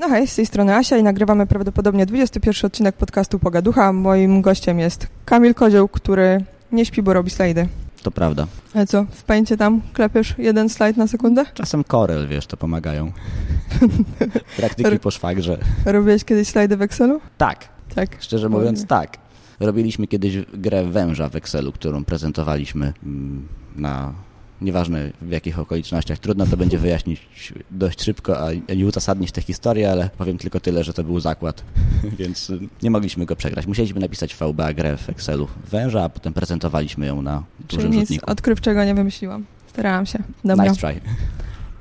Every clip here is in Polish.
No hej, z tej strony Asia i nagrywamy prawdopodobnie 21 odcinek podcastu Pogaducha. Moim gościem jest Kamil Kozioł, który nie śpi, bo robi slajdy. To prawda. Ale co, w pęcie tam klepiesz jeden slajd na sekundę? Czasem korel, wiesz, to pomagają. Praktyki po szwagrze. Robiłeś kiedyś slajdy w Excelu? Tak, Tak. szczerze mówiąc tak. Robiliśmy kiedyś grę węża w Excelu, którą prezentowaliśmy mm, na nieważne w jakich okolicznościach. Trudno to będzie wyjaśnić dość szybko, a i uzasadnić tę historię, ale powiem tylko tyle, że to był zakład, więc nie mogliśmy go przegrać. Musieliśmy napisać VBA grę w Excelu węża, a potem prezentowaliśmy ją na Czyli dużym nic rzutniku. odkrywczego nie wymyśliłam. Starałam się. Dobra. Nice try.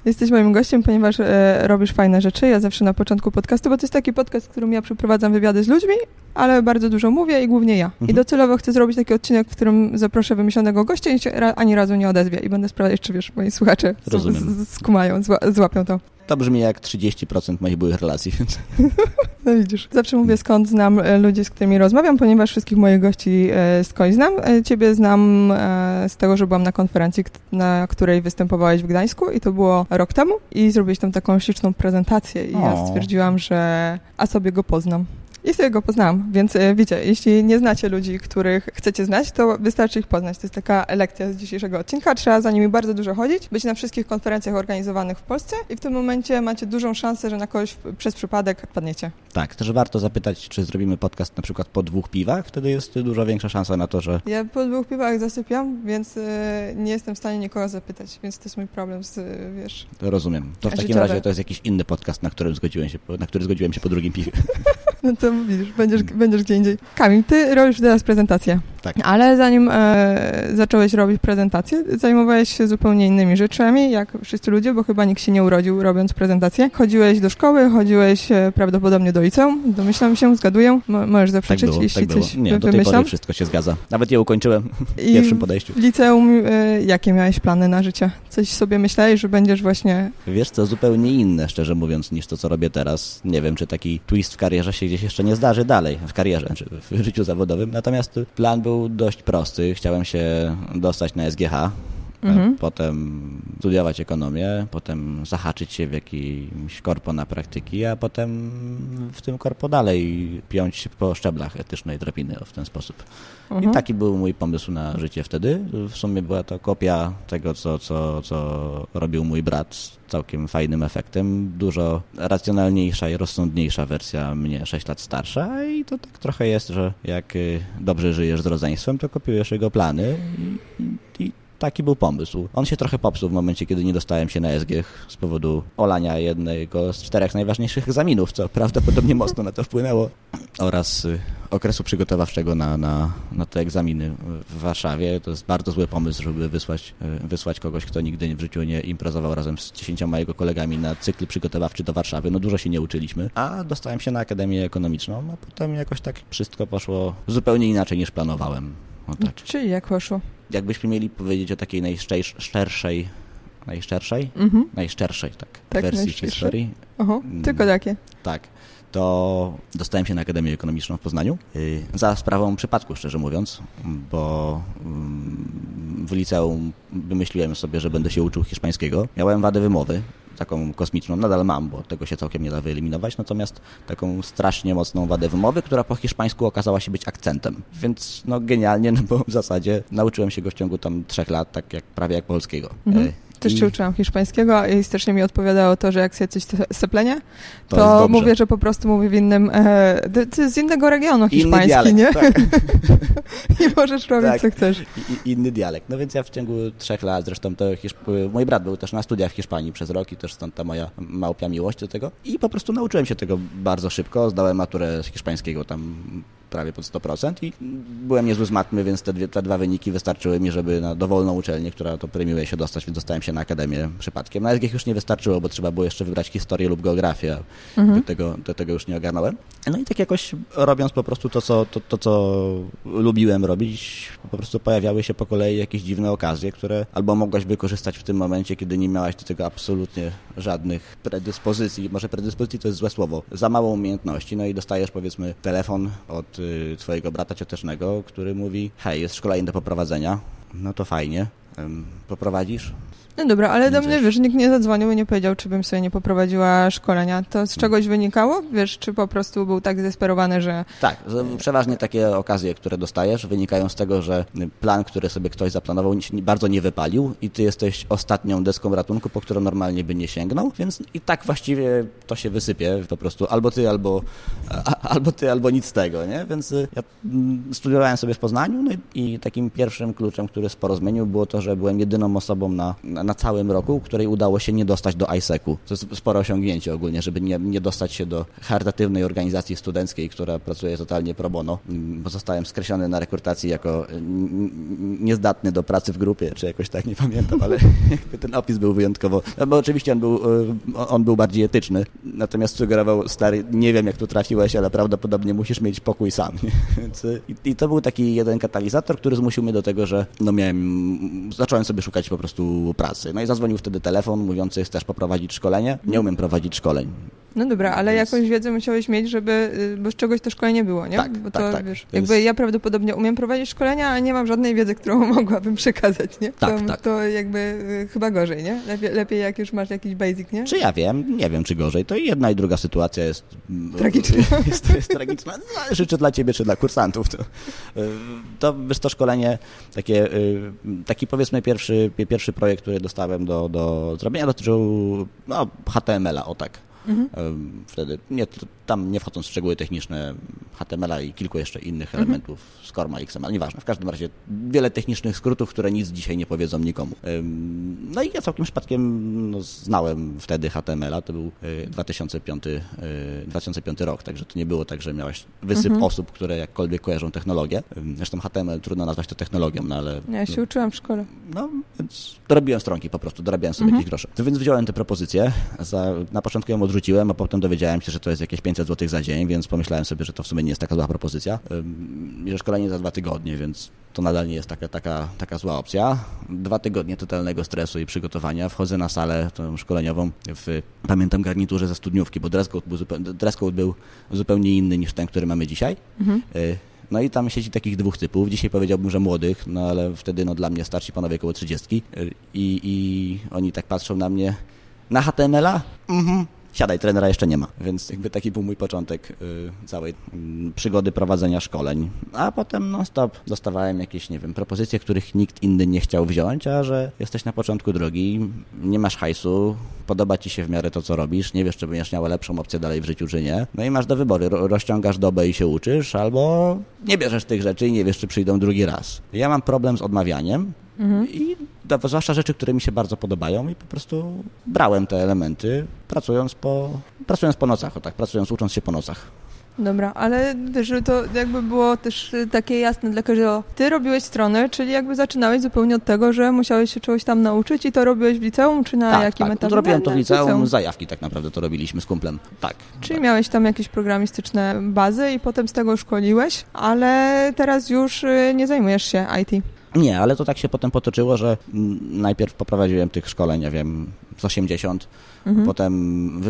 Jesteś moim gościem, ponieważ e, robisz fajne rzeczy. Ja zawsze na początku podcastu, bo to jest taki podcast, w którym ja przeprowadzam wywiady z ludźmi, ale bardzo dużo mówię i głównie ja. I Mhm. docelowo chcę zrobić taki odcinek, w którym zaproszę wymyślonego gościa i się ra, ani razu nie odezwie. I będę sprawdzać, czy wiesz, moi słuchacze z- z- skumają, zła, złapią to. To brzmi jak 30% moich byłych relacji, więc No widzisz. Zawsze mówię, skąd znam e, ludzi, z którymi rozmawiam, ponieważ wszystkich moich gości e, skądś znam. E, Ciebie znam z tego, że byłam na konferencji, na której występowałeś w Gdańsku i to było rok temu i zrobiłeś tam taką śliczną prezentację i ja O. stwierdziłam, że a sobie go poznam. I sobie go poznałam, więc e, wiecie, jeśli nie znacie ludzi, których chcecie znać, to wystarczy ich poznać. To jest taka lekcja z dzisiejszego odcinka. Trzeba za nimi bardzo dużo chodzić, być na wszystkich konferencjach organizowanych w Polsce i w tym momencie macie dużą szansę, że na kogoś przez przypadek padniecie. tak, też warto zapytać, czy zrobimy podcast na przykład po dwóch piwach, wtedy jest dużo większa szansa na to, że Ja po dwóch piwach zasypiam, więc e, nie jestem w stanie nikogo zapytać, więc to jest mój problem z, wiesz... rozumiem. To w takim Życiowe. razie to jest jakiś inny podcast, na którym zgodziłem się, na który zgodziłem się po drugim piwie. No to widzisz, będziesz, będziesz gdzie indziej. Kamil, ty robisz teraz prezentację. Tak. Ale zanim e, zacząłeś robić prezentację, zajmowałeś się zupełnie innymi rzeczami, jak wszyscy ludzie, bo chyba nikt się nie urodził robiąc prezentację. Chodziłeś do szkoły, chodziłeś e, prawdopodobnie do liceum, domyślam się, zgaduję. Mo- możesz Tak zaprzeczyć, było, jeśli tak było. coś Nie, do tej pory wszystko się zgadza. Nawet je ukończyłem w pierwszym podejściu. w liceum e, jakie miałeś plany na życie? Coś sobie myślałeś, że będziesz właśnie Wiesz co, zupełnie inne, szczerze mówiąc, niż to, co robię teraz. Nie wiem, czy taki twist w karierze się gdzieś jeszcze nie zdarzy dalej, w karierze, czy w życiu zawodowym. Natomiast plan był dość prosty. Chciałem się dostać na SGH, Mhm. a potem studiować ekonomię, potem zahaczyć się w jakimś korpo na praktyki, a potem w tym korpo dalej piąć się po szczeblach etycznej drabiny w ten sposób. Mhm. I taki był mój pomysł na życie wtedy. W sumie była to kopia tego, co, co, co robił mój brat z całkiem fajnym efektem. Dużo racjonalniejsza i rozsądniejsza wersja mnie 6 lat starsza i to tak trochę jest, że jak y, dobrze żyjesz z rodzeństwem, to kopiujesz jego plany i, i taki był pomysł. On się trochę popsuł w momencie, kiedy nie dostałem się na SG z powodu olania jednego z czterech najważniejszych egzaminów, co prawdopodobnie mocno na to wpłynęło, oraz y, okresu przygotowawczego na, na, na te egzaminy w Warszawie. To jest bardzo zły pomysł, żeby wysłać, y, wysłać kogoś, kto nigdy w życiu nie imprezował razem z dziesięcioma jego kolegami na cykl przygotowawczy do Warszawy. No dużo się nie uczyliśmy, a dostałem się na Akademię Ekonomiczną, a potem jakoś tak wszystko poszło zupełnie inaczej niż planowałem. O tak. Czyli jak poszło? Jakbyśmy mieli powiedzieć o takiej najszczerszej, najszczerszej? Mhm. Najszczerszej, tak, Tak, wersji najszczerszej. historii. Oho, Mm. tylko takie. Tak. To dostałem się na Akademię Ekonomiczną w Poznaniu yy, za sprawą przypadku, szczerze mówiąc, bo mm, w liceum wymyśliłem sobie, że będę się uczył hiszpańskiego. Miałem wadę wymowy, taką kosmiczną, nadal mam, bo tego się całkiem nie da wyeliminować, natomiast taką strasznie mocną wadę wymowy, która po hiszpańsku okazała się być akcentem. Więc no genialnie, no bo w zasadzie nauczyłem się go w ciągu tam trzech lat, tak jak prawie jak polskiego. Mhm. Też się uczyłam hiszpańskiego i strasznie mi odpowiadało to, że jak się coś se- seplenie, to to, mówię, że po prostu mówię w innym, e, z innego regionu Inny hiszpański, dialekt, nie? tak. I możesz robić Tak. co chcesz. I- inny dialekt. No więc ja w ciągu trzech lat, zresztą to Hiszp- mój brat był też na studiach w Hiszpanii przez rok i też stąd ta moja małpia miłość do tego. I po prostu nauczyłem się tego bardzo szybko. Zdałem maturę z hiszpańskiego tam prawie pod 100% i byłem niezły z matmy, więc te, dwie, te dwa wyniki wystarczyły mi, żeby na dowolną uczelnię, która to premiuje się dostać, więc dostałem się na akademię przypadkiem. Na SG już nie wystarczyło, bo trzeba było jeszcze wybrać historię lub geografię, Mhm. do, tego, do tego już nie ogarnąłem. No i tak jakoś robiąc po prostu to co, to, to, co lubiłem robić, po prostu pojawiały się po kolei jakieś dziwne okazje, które albo mogłaś wykorzystać w tym momencie, kiedy nie miałaś do tego absolutnie żadnych predyspozycji. Może predyspozycji to jest złe słowo. Za mało umiejętności. No i dostajesz powiedzmy telefon od y, twojego brata ciotecznego, który mówi hej, jest szkolenie do poprowadzenia. No to fajnie. poprowadzisz? No dobra, ale do mnie, wiesz, nikt nie zadzwonił i nie powiedział, czy bym sobie nie poprowadziła szkolenia. To z czegoś wynikało? Wiesz, czy po prostu był tak zdesperowany, że... Tak, przeważnie takie okazje, które dostajesz, wynikają z tego, że plan, który sobie ktoś zaplanował, bardzo nie wypalił i ty jesteś ostatnią deską ratunku, po którą normalnie by nie sięgnął, więc i tak właściwie to się wysypie po prostu. Albo ty, albo, albo ty, albo nic z tego, nie? Więc y, ja mm, studiowałem sobie w Poznaniu no i takim pierwszym kluczem, który sporo zmienił, było to, że byłem jedyną osobą na, na na całym roku, której udało się nie dostać do ISEC-u. To jest spore osiągnięcie ogólnie, żeby nie, nie dostać się do charytatywnej organizacji studenckiej, która pracuje totalnie pro bono, bo zostałem skreślony na rekrutacji jako niezdatny do pracy w grupie, czy jakoś tak, nie pamiętam, ale ten opis był wyjątkowo, no bo oczywiście on był, e, on był bardziej etyczny, natomiast sugerował, stary, nie wiem jak tu trafiłeś, ale prawdopodobnie musisz mieć pokój sam. I, I to był taki jeden katalizator, który zmusił mnie do tego, że no miałem, zacząłem sobie szukać po prostu pracy pracy. No i zadzwonił wtedy telefon mówiący, chcesz poprowadzić szkolenie? Nie umiem prowadzić szkoleń. No dobra, ale Więc... jakąś wiedzę musiałeś mieć, żeby, y, bo z czegoś to szkolenie było, nie? Tak, bo tak, to, tak. Wiesz, Więc... jakby ja prawdopodobnie umiem prowadzić szkolenia, ale nie mam żadnej wiedzy, którą mogłabym przekazać, nie? Tak, to, tak. to jakby y, chyba gorzej, nie? Lepiej, lepiej jak już masz jakiś basic, nie? Czy ja wiem? Nie wiem, czy gorzej. To jedna i druga sytuacja jest... Mm, tragiczna. Jest, jest tragiczna. No, życzę dla ciebie, czy dla kursantów. To, y, to to szkolenie, takie, taki powiedzmy pierwszy, pierwszy projekt, który dostałem do, do zrobienia, dotyczył no, HTML-a, o tak. Mhm. Wtedy nie, tam nie wchodząc w szczegóły techniczne HTML-a i kilku jeszcze innych mhm. elementów z Korma, XML, nieważne. W każdym razie wiele technicznych skrótów, które nic dzisiaj nie powiedzą nikomu. No i ja całkiem przypadkiem no, znałem wtedy HTML-a, to był 2005, e, 2005 e, rok, także to nie było tak, że miałaś wysyp mhm. osób, które jakkolwiek kojarzą technologię. Zresztą HTML trudno nazwać to technologią, no ale... Ja się no, uczyłam w szkole. No, więc dorobiłem stronki po prostu, dorabiałem sobie mhm. jakieś grosze. No więc wziąłem tę propozycję, za, na początku ją odrzuciłem, a potem dowiedziałem się, że to jest jakieś 500 zł za dzień, więc pomyślałem sobie, że to w sumie nie jest taka zła propozycja. Że szkolenie za dwa tygodnie, więc to nadal nie jest taka, taka, taka zła opcja. Dwa tygodnie totalnego stresu i przygotowania. Wchodzę na salę tą szkoleniową w, pamiętam, garniturze ze studniówki, bo dress code był, zupełnie, dress code był zupełnie inny niż ten, który mamy dzisiaj. Mhm. Y, no i tam siedzi takich dwóch typów. Dzisiaj powiedziałbym, że młodych, no ale wtedy no, dla mnie starsi panowie około 30. Y, I, i oni tak patrzą na mnie. Na HTML-a? Mhm siadaj, trenera jeszcze nie ma. Więc jakby taki był mój początek y, całej y, przygody prowadzenia szkoleń. A potem non stop dostawałem jakieś, nie wiem, propozycje, których nikt inny nie chciał wziąć, a że jesteś na początku drogi, nie masz hajsu, podoba ci się w miarę to, co robisz, nie wiesz, czy będziesz miał lepszą opcję dalej w życiu, czy nie. No i masz do wyboru, ro rozciągasz dobę i się uczysz, albo nie bierzesz tych rzeczy i nie wiesz, czy przyjdą drugi raz. Ja mam problem z odmawianiem, Mhm. I zwłaszcza rzeczy, które mi się bardzo podobają i po prostu brałem te elementy, pracując po, pracując po nocach, o tak, pracując, ucząc się po nocach. Dobra, ale wiesz, to jakby było też takie jasne dla każdego. Ty robiłeś stronę, czyli jakby zaczynałeś zupełnie od tego, że musiałeś się czegoś tam nauczyć i to robiłeś w liceum, czy na tak, jakim tak. etapie? robiłem to w liceum, liceum, zajawki tak naprawdę to robiliśmy z kumplem. Tak. Czyli tak. miałeś tam jakieś programistyczne bazy i potem z tego szkoliłeś, ale teraz już y, nie zajmujesz się IT. Nie, ale to tak się potem potoczyło, że najpierw poprowadziłem tych szkoleń, ja wiem, z 80, mhm. potem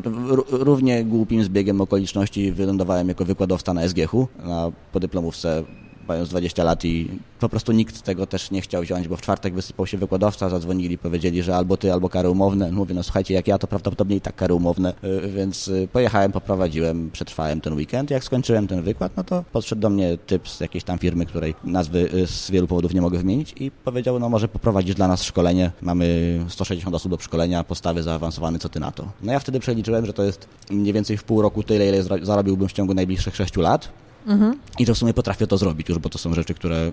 równie głupim zbiegiem okoliczności wylądowałem jako wykładowca na SGH-u, na podyplomówce mając 20 lat i po prostu nikt tego też nie chciał wziąć, bo w czwartek wysypał się wykładowca, zadzwonili, powiedzieli, że albo ty, albo kary umowne. Mówię, no słuchajcie, jak ja, to prawdopodobnie i tak kary umowne, y, więc y, pojechałem, poprowadziłem, przetrwałem ten weekend. Jak skończyłem ten wykład, no to podszedł do mnie typ z jakiejś tam firmy, której nazwy y, z wielu powodów nie mogę wymienić i powiedział, no może poprowadzisz dla nas szkolenie, mamy 160 osób do szkolenia, postawy zaawansowane, co ty na to? No ja wtedy przeliczyłem, że to jest mniej więcej w pół roku tyle, ile zarobiłbym w ciągu najbliższych 6 lat Mhm. I że w sumie potrafię to zrobić już, bo to są rzeczy, które,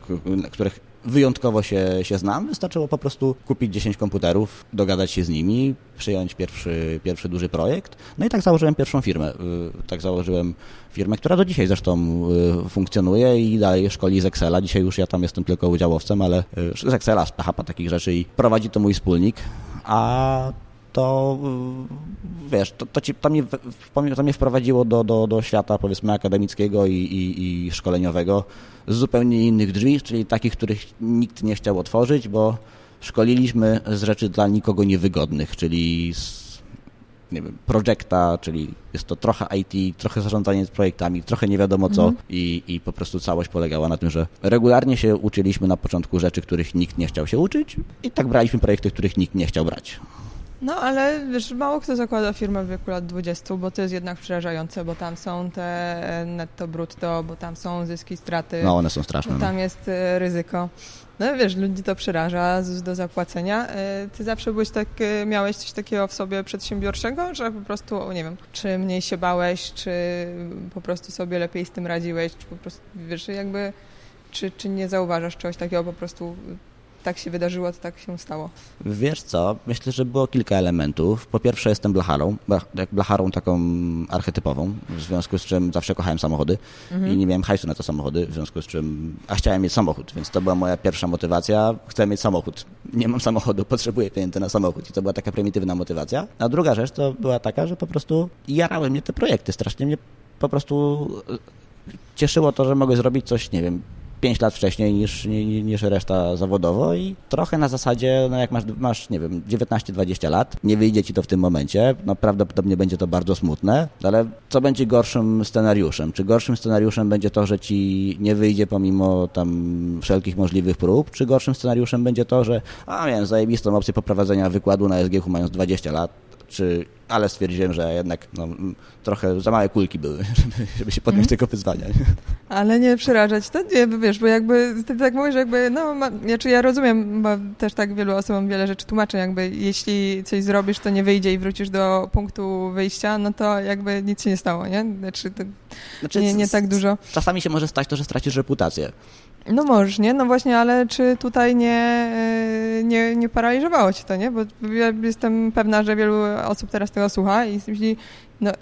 których wyjątkowo się, się znam. Wystarczyło po prostu kupić 10 komputerów, dogadać się z nimi, przyjąć pierwszy, pierwszy duży projekt. No i tak założyłem pierwszą firmę. Y, tak założyłem firmę, która do dzisiaj zresztą y, funkcjonuje i dalej szkoli z Excela. Dzisiaj już ja tam jestem tylko udziałowcem, ale y, z Excela, z PHP, takich rzeczy i prowadzi to mój wspólnik. A to wiesz, to, to, ci, to, mnie, to mnie wprowadziło do, do, do świata powiedzmy akademickiego i, i, i szkoleniowego z zupełnie innych drzwi, czyli takich, których nikt nie chciał otworzyć, bo szkoliliśmy z rzeczy dla nikogo niewygodnych, czyli z nie wiem, projekta, czyli jest to trochę IT, trochę zarządzanie projektami, trochę nie wiadomo co mhm. i, i po prostu całość polegała na tym, że regularnie się uczyliśmy na początku rzeczy, których nikt nie chciał się uczyć i tak braliśmy projekty, których nikt nie chciał brać. No ale wiesz, mało kto zakłada firmę w wieku lat 20, bo to jest jednak przerażające, bo tam są te netto brutto, bo tam są zyski, straty. No one są straszne. No. Tam jest e, ryzyko. No wiesz, ludzi to przeraża do zapłacenia. E, ty zawsze byłeś tak, e, miałeś coś takiego w sobie przedsiębiorczego, że po prostu, nie wiem, czy mniej się bałeś, czy po prostu sobie lepiej z tym radziłeś, czy po prostu, wiesz, jakby, czy, czy nie zauważasz czegoś takiego po prostu tak się wydarzyło, to tak się stało. Wiesz co, myślę, że było kilka elementów. Po pierwsze jestem blacharą, blacharą taką archetypową, w związku z czym zawsze kochałem samochody mhm. i nie miałem hajsu na te samochody, w związku z czym, a chciałem mieć samochód, więc to była moja pierwsza motywacja, chcę mieć samochód. Nie mam samochodu, potrzebuję pieniędzy na samochód i to była taka prymitywna motywacja. A druga rzecz to była taka, że po prostu jarały mnie te projekty, strasznie mnie po prostu cieszyło to, że mogę zrobić coś, nie wiem, 5 lat wcześniej niż, niż reszta zawodowo i trochę na zasadzie, no jak masz, masz nie wiem, 19-20 lat, nie wyjdzie ci to w tym momencie, no prawdopodobnie będzie to bardzo smutne, ale co będzie gorszym scenariuszem? Czy gorszym scenariuszem będzie to, że ci nie wyjdzie pomimo tam wszelkich możliwych prób, czy gorszym scenariuszem będzie to, że a miałem zajebistą opcję poprowadzenia wykładu na SGH mając 20 lat, czy, ale stwierdziłem, że jednak no, trochę za małe kulki były, żeby, żeby się podjąć mm. tego wyzwania. Ale nie przerażać to, nie, wiesz, bo jakby ty tak mówisz, jakby, no, ma, znaczy ja rozumiem, bo też tak wielu osobom wiele rzeczy tłumaczę, jakby jeśli coś zrobisz, to nie wyjdzie i wrócisz do punktu wyjścia, no to jakby nic się nie stało, nie? Znaczy, znaczy nie, nie tak dużo. Czasami się może stać to, że stracisz reputację. No możesz, nie? No właśnie, ale czy tutaj nie, e, nie, nie paraliżowało cię to, nie? Bo ja jestem pewna, że wielu osób teraz tego słucha i myśli, no,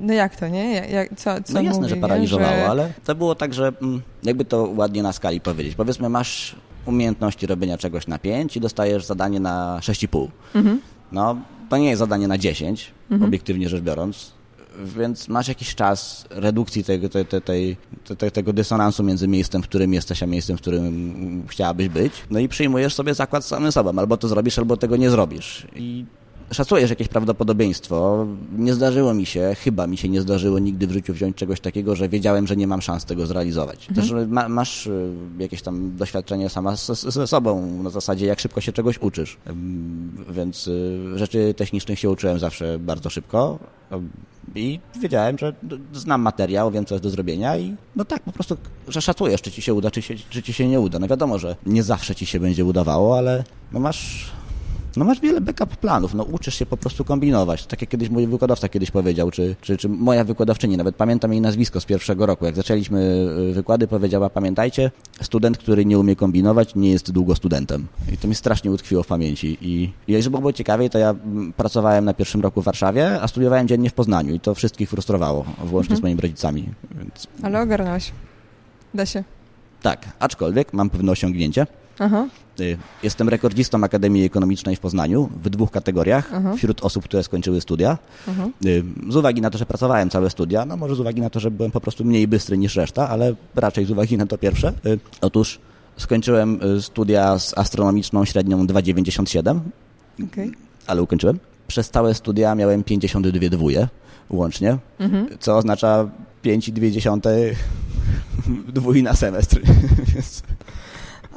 no jak to, nie? Jak, co, co no jasne, mówi, że paraliżowało, że... ale to było tak, że mm, jakby to ładnie na skali powiedzieć. Powiedzmy, masz umiejętności robienia czegoś na 5 i dostajesz zadanie na 6,5. Mhm. No, to nie jest zadanie na 10, mhm. obiektywnie rzecz biorąc więc masz jakiś czas redukcji tego, tej, tej, tej, tego dysonansu między miejscem, w którym jesteś, a miejscem, w którym chciałabyś być. No i przyjmujesz sobie zakład samym sobą. Albo to zrobisz, albo tego nie zrobisz. I szacujesz jakieś prawdopodobieństwo. Nie zdarzyło mi się, chyba mi się nie zdarzyło nigdy w życiu wziąć czegoś takiego, że wiedziałem, że nie mam szans tego zrealizować. Mhm. Też ma, masz y, jakieś tam doświadczenie sama ze sobą, na zasadzie jak szybko się czegoś uczysz. Więc y, rzeczy technicznych się uczyłem zawsze bardzo szybko i wiedziałem, że znam materiał, wiem, co jest do zrobienia i no tak, po prostu, że szacujesz, czy ci się uda, czy, się, czy ci się nie uda. No wiadomo, że nie zawsze ci się będzie udawało, ale no masz no masz wiele backup planów, no uczysz się po prostu kombinować. Tak jak kiedyś mój wykładowca kiedyś powiedział, czy, czy, czy moja wykładowczyni, nawet pamiętam jej nazwisko z pierwszego roku. Jak zaczęliśmy y, wykłady, powiedziała, pamiętajcie, student, który nie umie kombinować, nie jest długo studentem. I to mi strasznie utkwiło w pamięci. I, i żeby było ciekawiej, to ja mm, pracowałem na pierwszym roku w Warszawie, a studiowałem dziennie w Poznaniu i to wszystkich frustrowało, włącznie mhm. z moimi rodzicami. Więc... Ale ogarnąłeś. Da się. Tak, aczkolwiek mam pewne osiągnięcie. Aha. Y, jestem rekordzistą Akademii Ekonomicznej w Poznaniu w dwóch kategoriach Aha. wśród osób, które skończyły studia. Aha. Y, z uwagi na to, że pracowałem całe studia, no może z uwagi na to, że byłem po prostu mniej bystry niż reszta, ale raczej z uwagi na to pierwsze. Y, otóż skończyłem studia z astronomiczną średnią 2,97, okay. ale ukończyłem. Przez całe studia miałem 52 dwóje łącznie, mhm. co oznacza 5,2 dwój na semestr.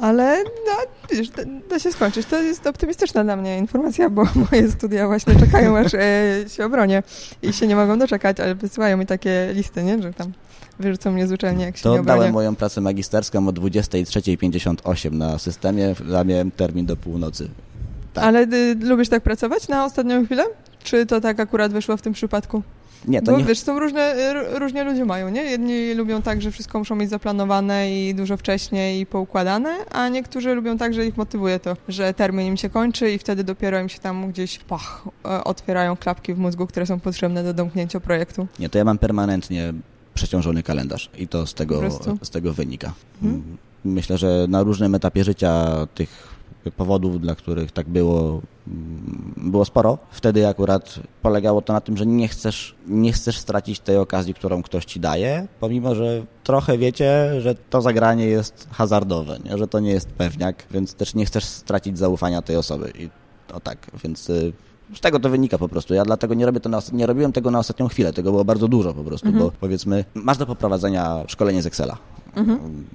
Ale no, wiesz, da, da, się skończyć. To jest optymistyczna dla mnie informacja, bo moje studia właśnie czekają, aż e, się obronię i się nie mogą doczekać, ale wysyłają mi takie listy, nie? że tam wyrzucą mnie z uczelni, jak się to nie obronię. To moją pracę magisterską o 23.58 na systemie, a miałem termin do północy. Tak. Ale y, lubisz tak pracować na ostatnią chwilę? Czy to tak akurat wyszło w tym przypadku? Nie, to Bo nie... wiesz, są różne, różnie ludzie mają, nie? Jedni lubią tak, że wszystko muszą mieć zaplanowane i dużo wcześniej i poukładane, a niektórzy lubią tak, że ich motywuje to, że termin im się kończy i wtedy dopiero im się tam gdzieś pach, e, otwierają klapki w mózgu, które są potrzebne do domknięcia projektu. Nie, to ja mam permanentnie przeciążony kalendarz i to z tego, z tego wynika. Hmm? Myślę, że na różnym etapie życia tych powodów, dla których tak było, mm, było sporo. Wtedy akurat polegało to na tym, że nie chcesz, nie chcesz stracić tej okazji, którą ktoś ci daje, pomimo, że trochę wiecie, że to zagranie jest hazardowe, nie? że to nie jest pewniak, więc też nie chcesz stracić zaufania tej osoby. I to tak, więc y, z tego to wynika po prostu. Ja dlatego nie, robię to na, nie robiłem tego na ostatnią chwilę, tego było bardzo dużo po prostu, mhm. bo powiedzmy, masz do poprowadzenia szkolenie z Excela. Mhm.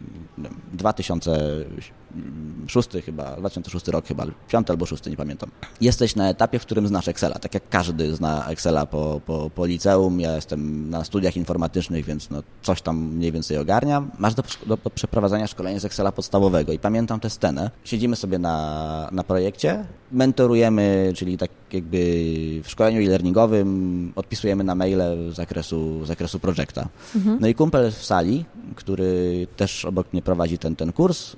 2006 chyba, 2006 rok chyba, 5 albo 6, nie pamiętam. Jesteś na etapie, w którym znasz Excela, tak jak każdy zna Excela po, po, po liceum. Ja jestem na studiach informatycznych, więc no coś tam mniej więcej ogarniam. Masz do, do, do przeprowadzenia szkolenia z Excela podstawowego i pamiętam tę scenę. Siedzimy sobie na, na projekcie, mentorujemy, czyli tak jakby w szkoleniu e-learningowym odpisujemy na maile z zakresu, z zakresu projekta. Mhm. No i kumpel w sali, który też obok mnie prowadzi ten, ten kurs,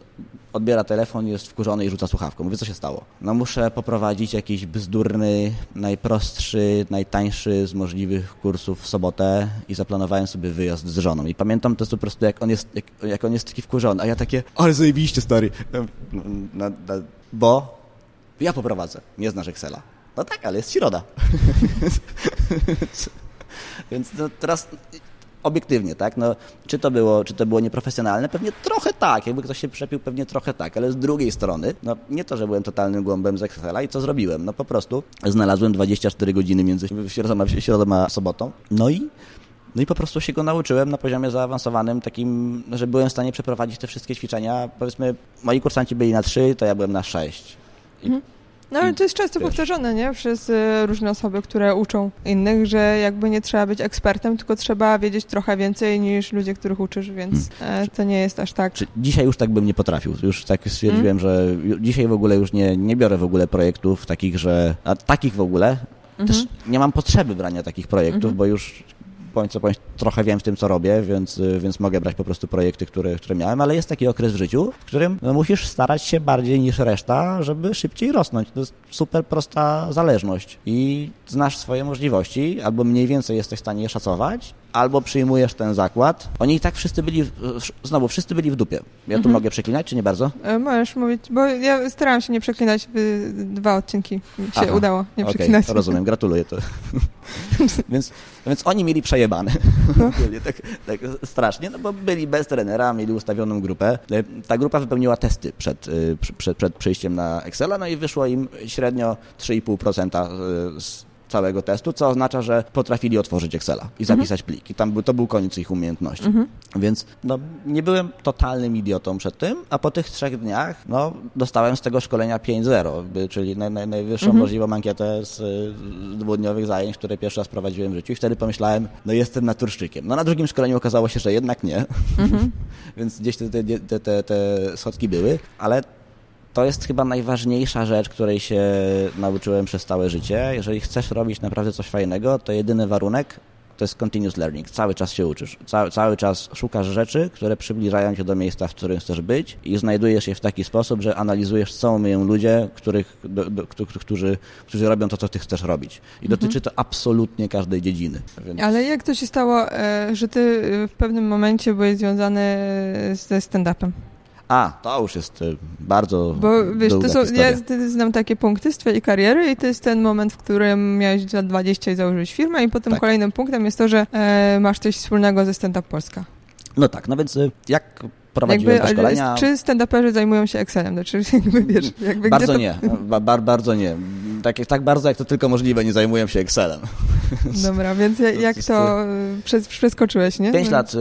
odbiera telefon, jest wkurzony i rzuca słuchawką. Mówi, co się stało? No muszę poprowadzić jakiś bzdurny, najprostszy, najtańszy z możliwych kursów w sobotę i zaplanowałem sobie wyjazd z żoną. I pamiętam to po prostu, jak on jest, jak, jak on jest taki wkurzony, a ja takie, ale zajebiście, stary. No, no, no, bo ja poprowadzę, nie znasz Excela. No tak, ale jest środa. Więc no, teraz obiektywnie, tak? No, czy, to było, czy to było nieprofesjonalne? Pewnie trochę tak, jakby ktoś się przepił, pewnie trochę tak, ale z drugiej strony, no nie to, że byłem totalnym głąbem z Excela i co zrobiłem? No po prostu znalazłem 24 godziny między środą a, środą a sobotą, no i no i po prostu się go nauczyłem na poziomie zaawansowanym, takim, że byłem w stanie przeprowadzić te wszystkie ćwiczenia. Powiedzmy, moi kursanci byli na 3, to ja byłem na 6. I mhm. No ale to jest często wiesz. powtarzane, nie? Przez y, różne osoby, które uczą innych, że jakby nie trzeba być ekspertem, tylko trzeba wiedzieć trochę więcej niż ludzie, których uczysz, więc hmm. to nie jest aż tak. Dzisiaj już tak bym nie potrafił. Już tak stwierdziłem, hmm. że dzisiaj w ogóle już nie, nie biorę w ogóle projektów takich, że... A takich w ogóle też mhm. nie mam potrzeby brania takich projektów, mhm. bo już bądź co bądź trochę wiem w tym, co robię, więc, więc mogę brać po prostu projekty, które, które miałem, ale jest taki okres w życiu, w którym no, musisz starać się bardziej niż reszta, żeby szybciej rosnąć. To jest super prosta zależność i znasz swoje możliwości, albo mniej więcej jesteś w stanie je szacować, albo przyjmujesz ten zakład. Oni i tak wszyscy byli, znowu, wszyscy byli w dupie. Ja tu mhm. mogę przeklinać, czy nie bardzo? E, możesz mówić, bo ja starałam się nie przeklinać, dwa odcinki mi się Aha, udało nie okay, przeklinać. rozumiem, gratuluję. To. więc, więc oni mieli przejebane. No. tak, tak strasznie, no bo byli bez trenera, mieli ustawioną grupę. E, ta grupa wypełniła testy przed, e, przed, przed przyjściem na Excela, no i wyszło im średnio 3,5% z całego testu, co oznacza, że potrafili otworzyć Excela i zapisać mhm. plik. I tam był, to był koniec ich umiejętności. Mhm. Więc no, nie byłem totalnym idiotą przed tym, a po tych trzech dniach no, dostałem z tego szkolenia 5.0, czyli naj, naj, najwyższą mhm. możliwą ankietę z, z dwudniowych zajęć, które pierwszy raz prowadziłem w życiu i wtedy pomyślałem, no jestem naturszczykiem. No na drugim szkoleniu okazało się, że jednak nie, mhm. więc gdzieś te, te, te, te, te schodki były, ale to jest chyba najważniejsza rzecz, której się nauczyłem przez całe życie. Jeżeli chcesz robić naprawdę coś fajnego, to jedyny warunek to jest continuous learning. Cały czas się uczysz. Cały, cały czas szukasz rzeczy, które przybliżają cię do miejsca, w którym chcesz być i znajdujesz je w taki sposób, że analizujesz, co umieją ludzie, których, do, do, którzy, którzy robią to, co ty chcesz robić. I mhm. dotyczy to absolutnie każdej dziedziny. Więc... Ale jak to się stało, e, że ty w pewnym momencie byłeś związany ze stand-upem? A, to już jest y, bardzo. Bo wiesz, to są, ja znam takie punkty z twojej kariery i to jest ten moment, w którym miałeś lat 20 i założyłeś firmę, i potem tak. kolejnym punktem jest to, że e, masz coś wspólnego ze Stand Up Polska. No tak, no więc y, jak prowadziłem jakby, szkolenia... Czy stand-uperzy zajmują się Excelem? Znaczy, jakby, wiesz, jakby bardzo to... nie, ba, bardzo nie. Tak, tak bardzo jak to tylko możliwe nie zajmują się Excelem. Dobra, więc jak to y, przeskoczyłeś, nie? Pięć no. lat,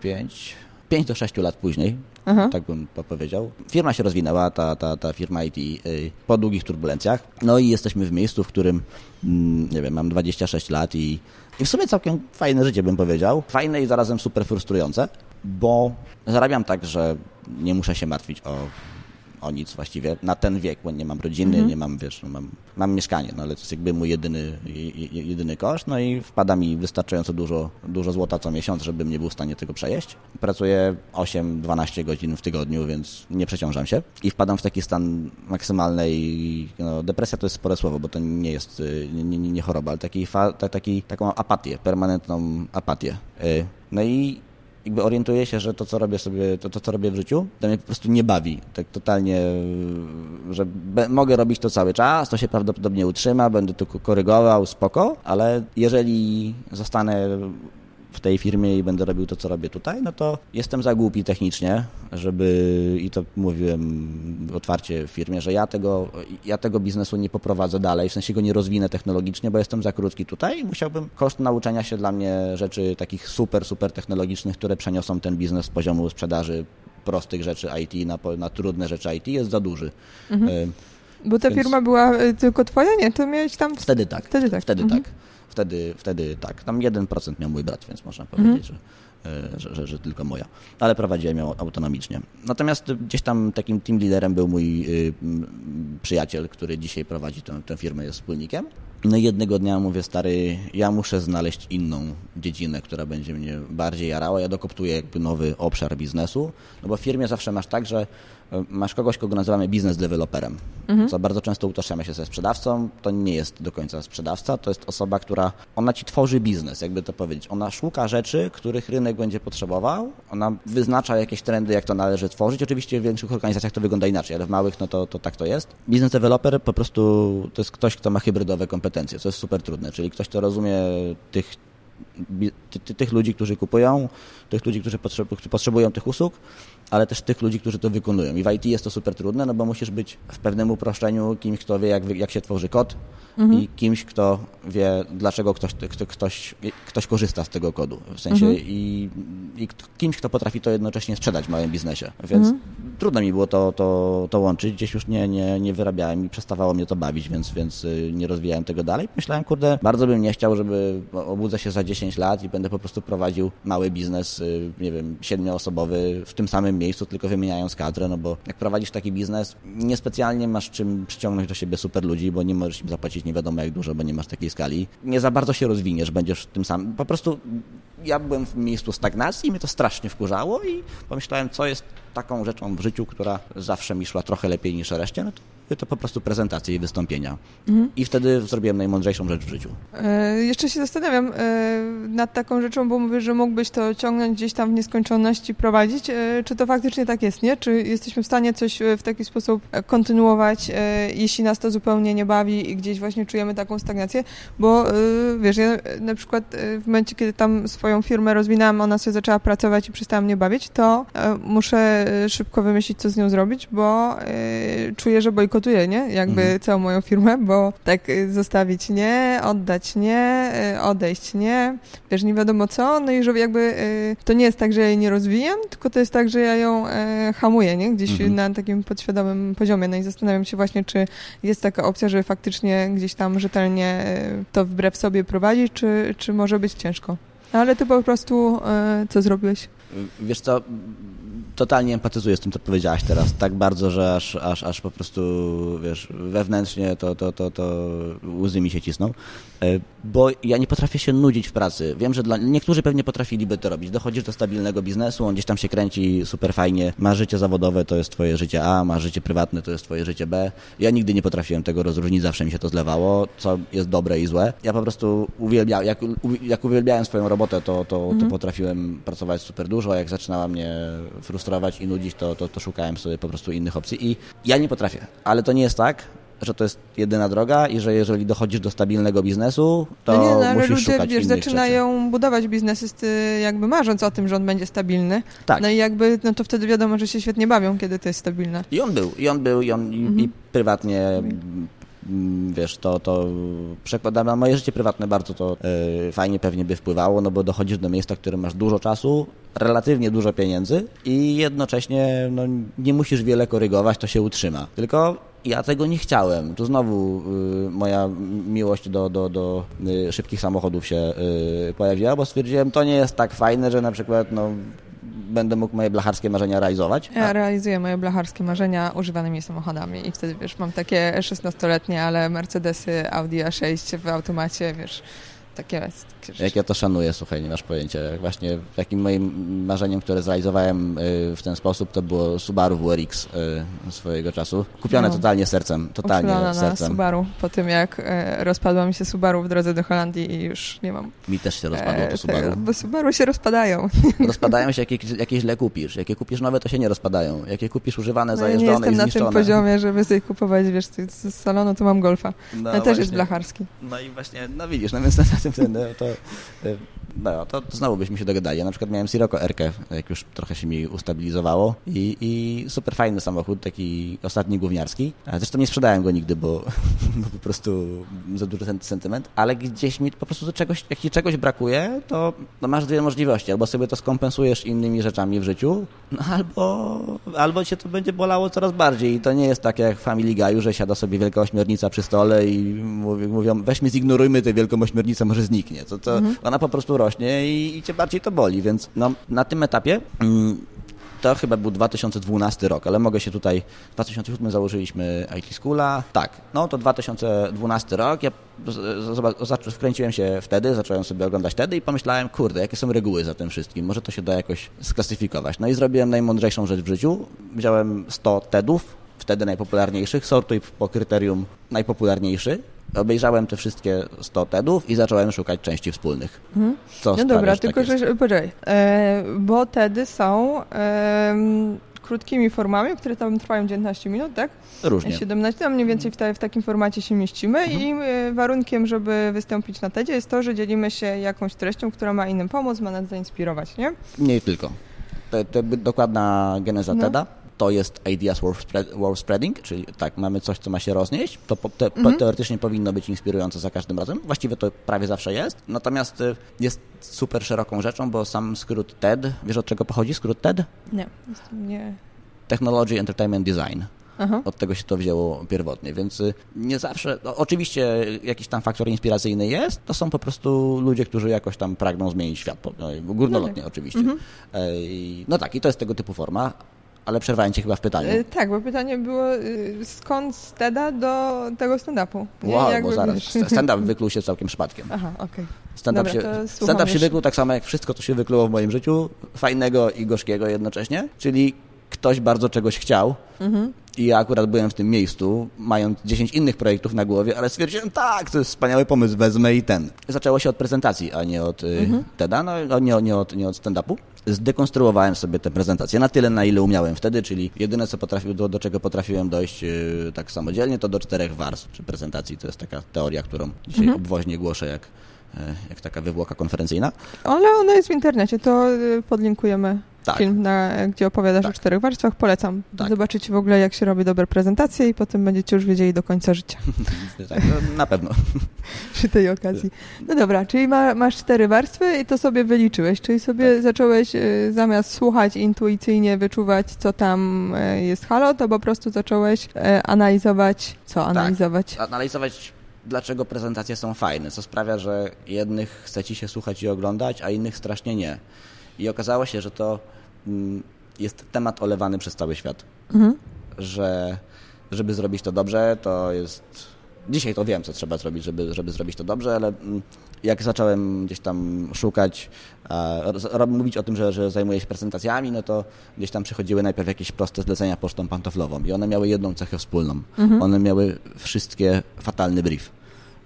pięć, pięć do sześciu lat później Aha. tak bym powiedział. Firma się rozwinęła, ta, ta, ta firma IT y, po długich turbulencjach. No i jesteśmy w miejscu, w którym, mm, nie wiem, mam 26 lat i, i w sumie całkiem fajne życie bym powiedział. Fajne i zarazem super frustrujące, bo zarabiam tak, że nie muszę się martwić o o nic właściwie na ten wiek, bo nie mam rodziny, mhm. nie mam, wiesz, no mam, mam mieszkanie, no ale to jest jakby mój jedyny, jedyny koszt, no i wpada mi wystarczająco dużo, dużo złota co miesiąc, żebym nie był w stanie tego przejeść. Pracuję 8-12 godzin w tygodniu, więc nie przeciążam się i wpadam w taki stan maksymalnej, no, depresja to jest spore słowo, bo to nie jest, nie, nie, nie choroba, ale taki, fa, taki, taką apatię, permanentną apatię. Y, no i jakby orientuję się, że to, co robię sobie, to, to co robię w życiu, to mnie po prostu nie bawi. Tak totalnie, że mogę robić to cały czas, to się prawdopodobnie utrzyma, będę to korygował, spoko, ale jeżeli zostanę w tej firmie i będę robił to, co robię tutaj, no to jestem za głupi technicznie, żeby, i to mówiłem otwarcie w firmie, że ja tego, ja tego biznesu nie poprowadzę dalej, w sensie go nie rozwinę technologicznie, bo jestem za krótki tutaj i musiałbym, koszt nauczenia się dla mnie rzeczy takich super, super technologicznych, które przeniosą ten biznes z poziomu sprzedaży prostych rzeczy IT na, na trudne rzeczy IT jest za duży. Mhm. Bo ta Więc... firma była y, tylko twoja? Nie, to miałeś tam... Wtedy tak. Wtedy tak. Wtedy mhm. tak. Wtedy, wtedy tak. Tam 1% miał mój brat, więc można mhm. powiedzieć, że, że, że, że, tylko moja. Ale prowadziłem ją autonomicznie. Natomiast gdzieś tam takim team liderem był mój y, przyjaciel, który dzisiaj prowadzi tę, tę firmę, jest wspólnikiem. No i jednego dnia mówię, stary, ja muszę znaleźć inną dziedzinę, która będzie mnie bardziej jarała. Ja dokoptuję jakby nowy obszar biznesu, no bo w firmie zawsze masz tak, że masz kogoś, kogo nazywamy biznes deweloperem, mhm. co bardzo często utożsamia się ze sprzedawcą. To nie jest do końca sprzedawca, to jest osoba, która, ona ci tworzy biznes, jakby to powiedzieć. Ona szuka rzeczy, których rynek będzie potrzebował, ona wyznacza jakieś trendy, jak to należy tworzyć. Oczywiście w większych organizacjach to wygląda inaczej, ale w małych no to, to tak to jest. Biznes developer po prostu to jest ktoś, kto ma hybrydowe kompetencje, co jest super trudne, czyli ktoś, kto rozumie tych ty, tych ludzi, którzy kupują, tych ludzi, którzy potrzebują tych usług, ale też tych ludzi, którzy to wykonują. I w IT jest to super trudne, no bo musisz być w pewnym uproszczeniu kimś, kto wie, jak, jak się tworzy kod mhm. i kimś, kto wie, dlaczego ktoś, kto, ktoś, ktoś korzysta z tego kodu. W sensie mhm. i, i, kimś, kto potrafi to jednocześnie sprzedać w małym biznesie. Więc mhm. trudno mi było to, to, to łączyć. Gdzieś już nie, nie, nie wyrabiałem i przestawało mnie to bawić, więc, więc y, nie rozwijałem tego dalej. Myślałem, kurde, bardzo bym nie chciał, żeby obudzę się za 10 lat i będę po prostu prowadził mały biznes, y, nie wiem, siedmioosobowy w tym samym miejscu, tylko wymieniając kadrę, no bo jak prowadzisz taki biznes, niespecjalnie masz czym przyciągnąć do siebie super ludzi, bo nie możesz im zapłacić nie wiadomo jak dużo, bo nie masz takiej skali. Nie za bardzo się rozwiniesz, będziesz tym samym. Po prostu ja byłem w miejscu stagnacji i mnie to strasznie wkurzało i pomyślałem, co jest taką rzeczą w życiu, która zawsze mi szła trochę lepiej niż reszcie, no to to po prostu prezentacje i wystąpienia. Mhm. I wtedy zrobiłem najmądrzejszą rzecz w życiu. E, jeszcze się zastanawiam e, nad taką rzeczą, bo mówisz, że mógłbyś to ciągnąć gdzieś tam w nieskończoność i prowadzić. E, czy to faktycznie tak jest, nie? Czy jesteśmy w stanie coś e, w taki sposób e, kontynuować, e, jeśli nas to zupełnie nie bawi i gdzieś właśnie czujemy taką stagnację? Bo wiesz, ja na przykład w momencie, kiedy tam swoją firmę rozwinęłam, ona sobie zaczęła pracować i przestała mnie bawić, to muszę szybko wymyślić, co z nią zrobić, bo czuję, że bojkot bojkotuję, nie? Jakby mhm. całą moją firmę, bo tak zostawić nie, oddać nie, odejść nie, wiesz, nie wiadomo co, no i że jakby to nie jest tak, że ja jej nie rozwijam, tylko to jest tak, że ja ją hamuję, nie? Gdzieś mhm. na takim podświadomym poziomie, no i zastanawiam się właśnie, czy jest taka opcja, żeby faktycznie gdzieś tam rzetelnie to wbrew sobie prowadzić, czy, czy może być ciężko. No, ale ty po prostu co zrobiłeś? Wiesz co, totalnie empatyzuję z tym, co powiedziałaś teraz, tak bardzo, że aż, aż, aż po prostu, wiesz, wewnętrznie to, to, to, to łzy mi się cisną, e, bo ja nie potrafię się nudzić w pracy. Wiem, że dla niektórzy pewnie potrafiliby to robić. Dochodzisz do stabilnego biznesu, on gdzieś tam się kręci super fajnie, ma życie zawodowe, to jest twoje życie A, ma życie prywatne, to jest twoje życie B. Ja nigdy nie potrafiłem tego rozróżnić, zawsze mi się to zlewało, co jest dobre i złe. Ja po prostu uwielbiałem, jak, jak uwielbiałem swoją robotę, to, to, to mhm. potrafiłem pracować super dużo, jak zaczynała mnie frustrować i nudzić, to, to, to szukałem sobie po prostu innych opcji i ja nie potrafię. Ale to nie jest tak, że to jest jedyna droga i że jeżeli dochodzisz do stabilnego biznesu, to no nie, no, musisz ludzie, szukać wiesz, zaczynają rzeczy. budować biznesy jakby marząc o tym, że on będzie stabilny. Tak. No i jakby, no to wtedy wiadomo, że się świetnie bawią, kiedy to jest stabilne. I on był, i on był, i on mhm. i prywatnie wiesz, to, to przekładam na moje życie prywatne bardzo to yy, fajnie pewnie by wpływało, no bo dochodzisz do miejsca, w którym masz dużo czasu, relatywnie dużo pieniędzy i jednocześnie no, nie musisz wiele korygować, to się utrzyma. Tylko ja tego nie chciałem. Tu znowu y, moja miłość do, do, do y, szybkich samochodów się y, pojawiła, bo stwierdziłem, to nie jest tak fajne, że na przykład no, będę mógł moje blacharskie marzenia realizować. Ja realizuję moje blacharskie marzenia używanymi samochodami i wtedy, wiesz, mam takie 16-letnie, ale Mercedesy Audi A6 w automacie, wiesz, takie, takie rzeczy. Jak ja to szanuję, słuchaj, nie masz pojęcia. Właśnie takim moim marzeniem, które zrealizowałem y, w ten sposób, to było Subaru WRX y, swojego czasu. Kupione no. totalnie sercem, totalnie Uczulona sercem. na Subaru, po tym jak e, rozpadła mi się Subaru w drodze do Holandii i już nie mam. Mi też się rozpadło to e, Subaru. bo Subaru się rozpadają. Rozpadają się, jak jakieś źle kupisz. Jak je kupisz nowe, to się nie rozpadają. Jak je kupisz używane, no, zajeżdżone ja nie jestem na tym poziomie, żeby sobie kupować, wiesz, z salonu to mam Golfa. No, też jest blacharski. No i właśnie, no widzisz, no więc na tym no, to, no, to znowu byśmy się dogadali. Ja na przykład miałem Sirocco RK, jak już trochę się mi ustabilizowało i, i super fajny samochód, taki ostatni gówniarski. Zresztą nie sprzedałem go nigdy, bo, bo po prostu za duży sentyment, ale gdzieś mi po prostu czegoś, jak ci czegoś brakuje, to no masz dwie możliwości. Albo sobie to skompensujesz innymi rzeczami w życiu, no albo, albo cię to będzie bolało coraz bardziej. I to nie jest tak jak w Family Guy'u, że siada sobie wielka ośmiornica przy stole i mówią, weźmy zignorujmy tę wielką ośmiornicę, może zniknie. To, to mhm. Ona po prostu rośnie i, i cię bardziej to boli, więc no, na tym etapie mm, to chyba był 2012 rok, ale mogę się tutaj, w 2007 założyliśmy IT Schoola, tak, no to 2012 rok, ja wkręciłem się wtedy, zacząłem sobie oglądać wtedy i pomyślałem, kurde, jakie są reguły za tym wszystkim, może to się da jakoś sklasyfikować. No i zrobiłem najmądrzejszą rzecz w życiu, wziąłem 100 TEDów, wtedy najpopularniejszych, sortuj po kryterium najpopularniejszy obejrzałem te wszystkie 100 TEDów i zacząłem szukać części wspólnych. Mhm. Co no dobra, tak tylko że, poczekaj, e, bo TEDy są e, krótkimi formami, które tam trwają 19 minut, tak? Różnie. 17, tam mniej więcej w, te, w takim formacie się mieścimy mhm. i e, warunkiem, żeby wystąpić na TEDzie jest to, że dzielimy się jakąś treścią, która ma innym pomóc, ma nas zainspirować, nie? Nie tylko. To, to dokładna geneza no. TEDa to jest Ideas Worth, spread, worth Spreading, czyli tak, mamy coś, co ma się roznieść, to te, mhm. teoretycznie powinno być inspirujące za każdym razem. Właściwie to prawie zawsze jest. Natomiast y, jest super szeroką rzeczą, bo sam skrót TED, wiesz od czego pochodzi skrót TED? Nie, nie. Technology Entertainment Design. Aha. Od tego się to wzięło pierwotnie, więc y, nie zawsze, no, oczywiście jakiś tam faktor inspiracyjny jest, to są po prostu ludzie, którzy jakoś tam pragną zmienić świat, no, górnolotnie no tak. oczywiście. Mhm. No tak, i to jest tego typu forma, ale przerwałem cię chyba w pytaniu. E, tak, bo pytanie było e, skąd z TEDa do tego stand-upu? Wow, Jakby bo zaraz. Stand-up wykluł się całkiem przypadkiem. Aha, okej. Okay. Stand-up się, stand się wykluł tak samo jak wszystko, co się wykluło w moim życiu, fajnego i gorzkiego jednocześnie, czyli ktoś bardzo czegoś chciał mhm. i ja akurat byłem w tym miejscu, mając 10 innych projektów na głowie, ale stwierdziłem, tak, to jest wspaniały pomysł, wezmę i ten. Zaczęło się od prezentacji, a nie od y, mhm. TEDa, no, nie, nie od, nie od stand-upu zdekonstruowałem sobie tę prezentację na tyle, na ile umiałem wtedy, czyli jedyne, co potrafił, do, do czego potrafiłem dojść yy, tak samodzielnie, to do czterech warstw przy prezentacji. To jest taka teoria, którą dzisiaj mhm. obwoźnie głoszę jak, e, jak taka wywłoka konferencyjna. Ale ona jest w internecie, to y, podlinkujemy tak. film, na, gdzie opowiadasz tak. o czterech warstwach. Polecam. Tak. Zobaczycie w ogóle, jak się robi dobre prezentacje i potem będziecie już wiedzieli do końca życia. tak, no, na pewno. Przy tej okazji. No dobra, czyli ma, masz cztery warstwy i to sobie wyliczyłeś, czyli sobie tak. zacząłeś y, zamiast słuchać intuicyjnie, wyczuwać, co tam y, jest halo, to po prostu zacząłeś y, analizować, co tak. analizować? Analizować dlaczego prezentacje są fajne, co sprawia, że jednych chce ci się słuchać i oglądać, a innych strasznie nie. I okazało się, że to mm, jest temat olewany przez cały świat. Mhm. Że żeby zrobić to dobrze, to jest. Dzisiaj to wiem, co trzeba zrobić, żeby, żeby zrobić to dobrze, ale mm, jak zacząłem gdzieś tam szukać, mówić o tym, że, że zajmuję się prezentacjami, no to gdzieś tam przychodziły najpierw jakieś proste zlecenia pocztą pantoflową i one miały jedną cechę wspólną. Mhm. One miały wszystkie fatalny brief.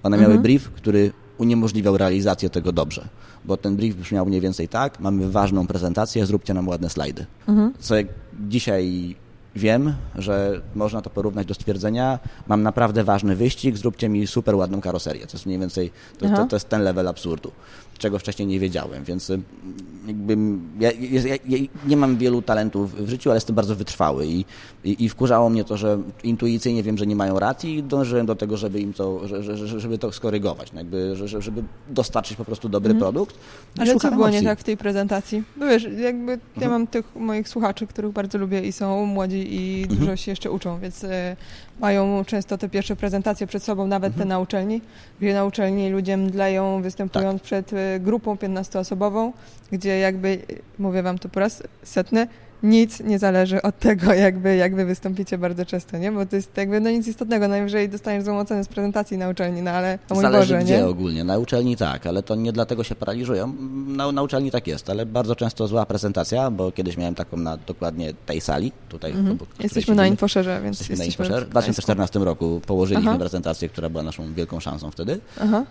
One mhm. miały brief, który uniemożliwiał realizację tego dobrze. Bo ten brief brzmiał mniej więcej tak, mamy ważną prezentację, zróbcie nam ładne slajdy. Mhm. Co jak dzisiaj wiem, że można to porównać do stwierdzenia, mam naprawdę ważny wyścig, zróbcie mi super ładną karoserię. To jest mniej więcej, to, to, to jest ten level absurdu, czego wcześniej nie wiedziałem, więc y, jakby ja, ja, ja, nie mam wielu talentów w życiu, ale jestem bardzo wytrwały i, i, i, wkurzało mnie to, że intuicyjnie wiem, że nie mają racji i dążyłem do tego, żeby im to, żeby to skorygować, no jakby, żeby dostarczyć po prostu dobry mhm. produkt. Ale co było nie tak w tej prezentacji? Bo wiesz, jakby ja mhm. mam tych moich słuchaczy, których bardzo lubię i są młodzi i mhm. dużo się jeszcze uczą, więc y, mają często te pierwsze prezentacje przed sobą, nawet mhm. te na uczelni, gdzie na uczelni ludzie mdleją, występując tak. przed y, grupą 15-osobową, gdzie jakby, mówię wam to po raz setny, nic nie zależy od tego, jakby, jak wy wystąpicie bardzo często, nie? Bo to jest jakby no nic istotnego, najwyżej dostaniesz złą ocenę z prezentacji na uczelni, no ale o mój Zależy Boże, gdzie nie? ogólnie. Na uczelni tak, ale to nie dlatego się paraliżują. Na, na uczelni tak jest, ale bardzo często zła prezentacja, bo kiedyś miałem taką na dokładnie tej sali, tutaj. Mhm. Jesteśmy na Infoszerze, więc jesteśmy, na Infoszerze. W 2014 roku położyliśmy Aha. prezentację, która była naszą wielką szansą wtedy. Aha.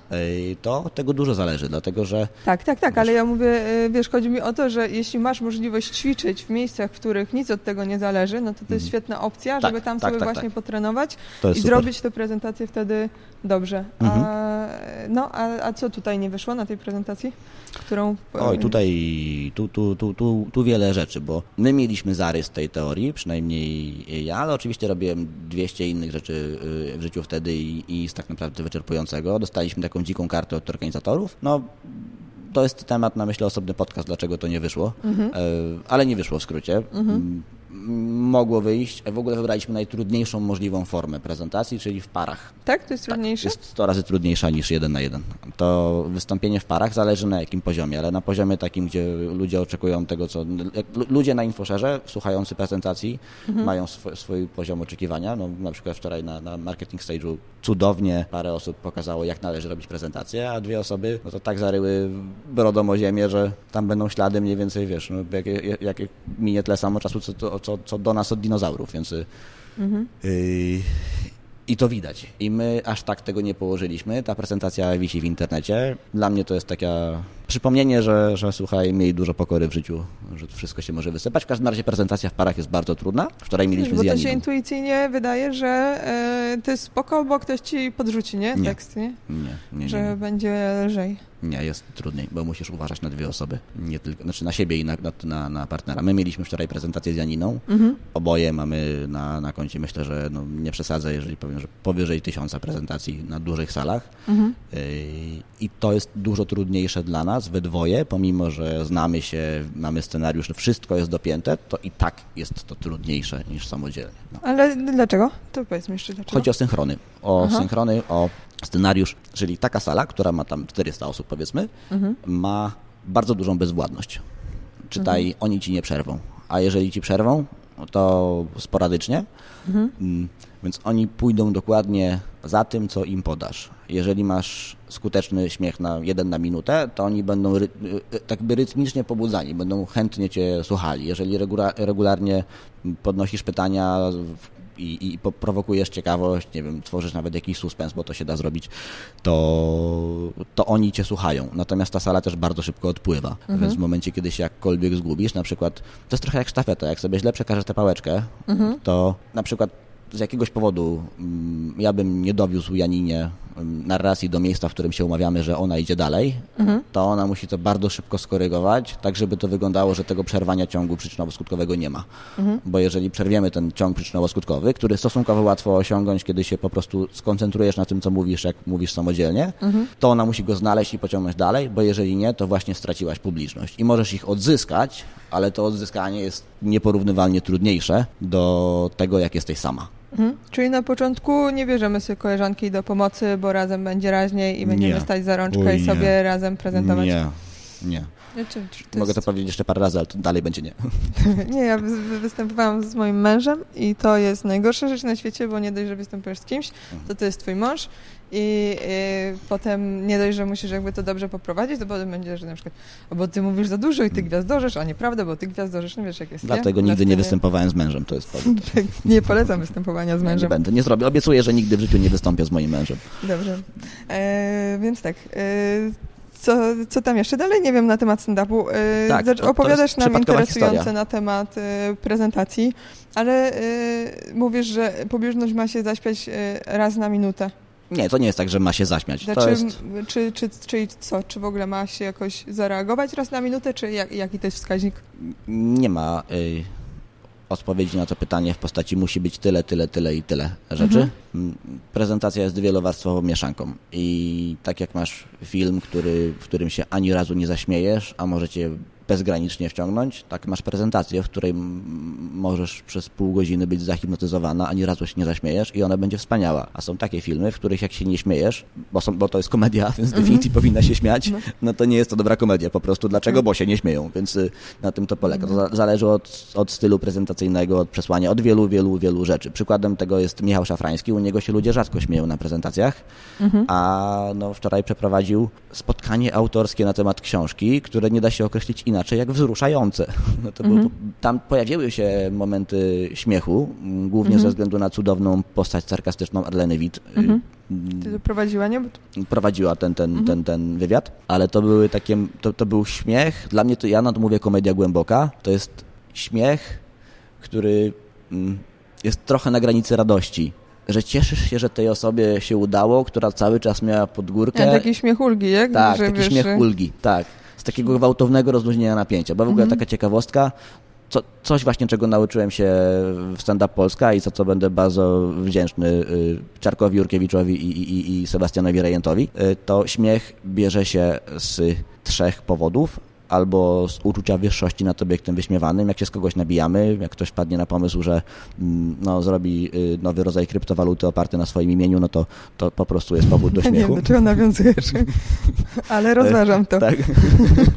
To od tego dużo zależy, dlatego że... Tak, tak, tak, ale ja mówię, y, wiesz, chodzi mi o to, że jeśli masz możliwość ćwiczyć w miejscach, w których nic od tego nie zależy, no to to jest Mhm. świetna opcja, Tak, żeby tam tak, sobie tak, właśnie tak. potrenować i super. zrobić tę prezentację wtedy dobrze. Mhm. A, no, a, a co tutaj nie wyszło na tej prezentacji, którą... Oj, tutaj tu, tu, tu, tu, tu wiele rzeczy, bo my mieliśmy zarys tej teorii, przynajmniej ja, ale oczywiście robiłem 200 innych rzeczy y, w życiu wtedy i, i jest tak naprawdę wyczerpującego. Dostaliśmy taką dziką kartę od organizatorów. No, to jest temat na myślę osobny podcast, dlaczego to nie wyszło, Mhm. E, ale nie wyszło w skrócie. M- Mogło wyjść. W ogóle wybraliśmy najtrudniejszą możliwą formę prezentacji, czyli w parach. Tak? To jest Tak, trudniejsze? jest 100 razy trudniejsza niż jeden na jeden. To wystąpienie w parach zależy na jakim poziomie, ale na poziomie takim, gdzie ludzie oczekują tego, co... Ludzie na infoszerze, słuchający prezentacji, Mhm. mają swo, swój poziom oczekiwania. No, na przykład wczoraj na, na marketing stage'u cudownie parę osób pokazało, jak należy robić prezentację, a dwie osoby no to tak zaryły brodą o ziemię, że tam będą ślady mniej więcej, wiesz, no, jakie, jakie minie tyle samo czasu, co, co, co, do nas od dinozaurów, więc... y, Mhm. Yy, I to widać. I my aż tak tego nie położyliśmy. Ta prezentacja wisi w internecie. Dla mnie to jest taka przypomnienie, że, że słuchaj, miej dużo pokory w życiu, że wszystko się może wysypać. W każdym razie prezentacja w parach jest bardzo trudna. Wczoraj mieliśmy Bo to się intuicyjnie wydaje, że e, to jest spoko, bo ktoś ci podrzuci, nie? Nie. Tekst, nie? Nie, nie, nie, Że będzie lżej. Nie, jest trudniej, bo musisz uważać na dwie osoby. Nie tylko, znaczy na siebie i na, na, na partnera. My mieliśmy wczoraj prezentację z Janiną. Mhm. Oboje mamy na, na koncie, myślę, że no, nie przesadzę, jeżeli powiem, że powyżej tysiąca prezentacji na dużych salach. Mhm. Yy, I to jest dużo trudniejsze dla nas we dwoje, pomimo że znamy się, mamy scenariusz, że wszystko jest dopięte, to i tak jest to trudniejsze niż samodzielnie. No. Ale dlaczego? To powiedzmy jeszcze dlaczego. Chodzi o synchrony. O Aha. synchrony, o scenariusz, czyli taka sala, która ma tam 400 osób powiedzmy, Mhm. ma bardzo dużą bezwładność. Czytaj, oni ci nie przerwą. A jeżeli ci przerwą, to sporadycznie, Mhm. Mm, Więc oni pójdą dokładnie za tym, co im podasz. Jeżeli masz skuteczny śmiech na jeden na minutę, to oni będą ry, y, tak by rytmicznie pobudzani, będą chętnie cię słuchali. Jeżeli regula, regularnie podnosisz pytania i, i prowokujesz ciekawość, nie wiem, tworzysz nawet jakiś suspens, bo to się da zrobić, to, to oni cię słuchają. Natomiast ta sala też bardzo szybko odpływa. Więc w momencie, kiedy się jakkolwiek zgubisz, na przykład, to jest trochę jak sztafeta, jak sobie źle przekażesz tę pałeczkę, to na przykład z jakiegoś powodu mm, ja bym nie dowiózł Janinie mm, narracji do miejsca, w którym się umawiamy, że ona idzie dalej, to ona musi to bardzo szybko skorygować, tak żeby to wyglądało, że tego przerwania ciągu przyczynowo-skutkowego nie ma. Bo jeżeli przerwiemy ten ciąg przyczynowo-skutkowy, który stosunkowo łatwo osiągnąć, kiedy się po prostu skoncentrujesz na tym, co mówisz, jak mówisz samodzielnie, to ona musi go znaleźć i pociągnąć dalej, bo jeżeli nie, to właśnie straciłaś publiczność. I możesz ich odzyskać, ale to odzyskanie jest nieporównywalnie trudniejsze do tego, jak jesteś sama. Mhm. Czyli na początku nie bierzemy sobie koleżanki do pomocy, bo razem będzie raźniej i będziemy Nie. stać za rączkę Oj, i nie. sobie razem prezentować. Nie, nie. Nie, Mogę to powiedzieć jeszcze parę razy, ale to dalej będzie nie. nie, ja wy- wy- występowałam z moim mężem i to jest najgorsza rzecz na świecie, bo nie dość, że występujesz z kimś, to to jest twój mąż i potem nie dość, że musisz jakby to dobrze poprowadzić, to potem będzie, że na przykład, bo ty mówisz za dużo i ty gwiazdorzesz, a nieprawda, bo ty gwiazdorzesz, no wiesz jak jest. Dlatego nie? Nigdy nie występowałem z mężem, to jest powód. Nie polecam występowania z Nie, nie mężem. będę, nie zrobię. Obiecuję, że nigdy w życiu nie wystąpię z moim mężem. Dobrze. E, więc tak. E, co, co tam jeszcze dalej? Nie wiem na temat stand-upu. E, Tak, zacz- to- to opowiadasz nam interesujące historia. na temat e, prezentacji, ale e, mówisz, że publiczność ma się zaśpiać raz na minutę. Nie, to nie jest tak, że ma się zaśmiać. Znaczy, To jest... czy, czy, czy co? Czy w ogóle ma się jakoś zareagować raz na minutę, czy jak, jaki to jest wskaźnik? Nie ma y, odpowiedzi na to pytanie w postaci musi być tyle, tyle, tyle i tyle rzeczy. Mhm. Mm, Prezentacja jest wielowarstwową mieszanką i tak jak masz film, który, w którym się ani razu nie zaśmiejesz, a możecie bezgranicznie wciągnąć, tak masz prezentację, w której mm, możesz przez pół godziny być zahipnotyzowana, ani razu się nie zaśmiejesz i ona będzie wspaniała. A są takie filmy, w których jak się nie śmiejesz, bo, są, bo to jest komedia, więc Mhm. definicji powinna się śmiać, no to nie jest to dobra komedia po prostu. Dlaczego? Bo się nie śmieją, więc y, na tym to polega. To za- zależy od, od stylu prezentacyjnego, od przesłania, od wielu, wielu, wielu rzeczy. Przykładem tego jest Michał Szafrański, u niego się ludzie rzadko śmieją na prezentacjach, a no, wczoraj przeprowadził spotkanie autorskie na temat książki, które nie da się określić inaczej jak wzruszające. No to było, tam pojawiły się momenty śmiechu, m, głównie ze względu na cudowną postać sarkastyczną Arleny Witt. y, Ty to prowadziła, nie? Prowadziła ten, ten, ten, ten wywiad, ale to były takie, to, to był śmiech, dla mnie to, ja na to mówię komedia głęboka, to jest śmiech który mm, jest trochę na granicy radości. Że cieszysz się, że tej osobie się udało, która cały czas miała podgórkę. Ja, taki śmiech ulgi, jak? Tak, że, taki wiesz, śmiech ulgi, tak. Z takiego gwałtownego rozluźnienia napięcia. Bo w ogóle Mhm. taka ciekawostka, co, coś właśnie, czego nauczyłem się w Stand Up Polska i za co będę bardzo wdzięczny y, Czarkowi Jurkiewiczowi i, i, i Sebastianowi Rejentowi, y, to śmiech bierze się z trzech powodów. Albo z uczucia wyższości nad obiektem wyśmiewanym, jak się z kogoś nabijamy, jak ktoś padnie na pomysł, że mm, no, zrobi y, nowy rodzaj kryptowaluty oparty na swoim imieniu, no to, to po prostu jest powód do Nie śmiechu. wiem, do czego nawiązujesz, ale rozważam to. Tak.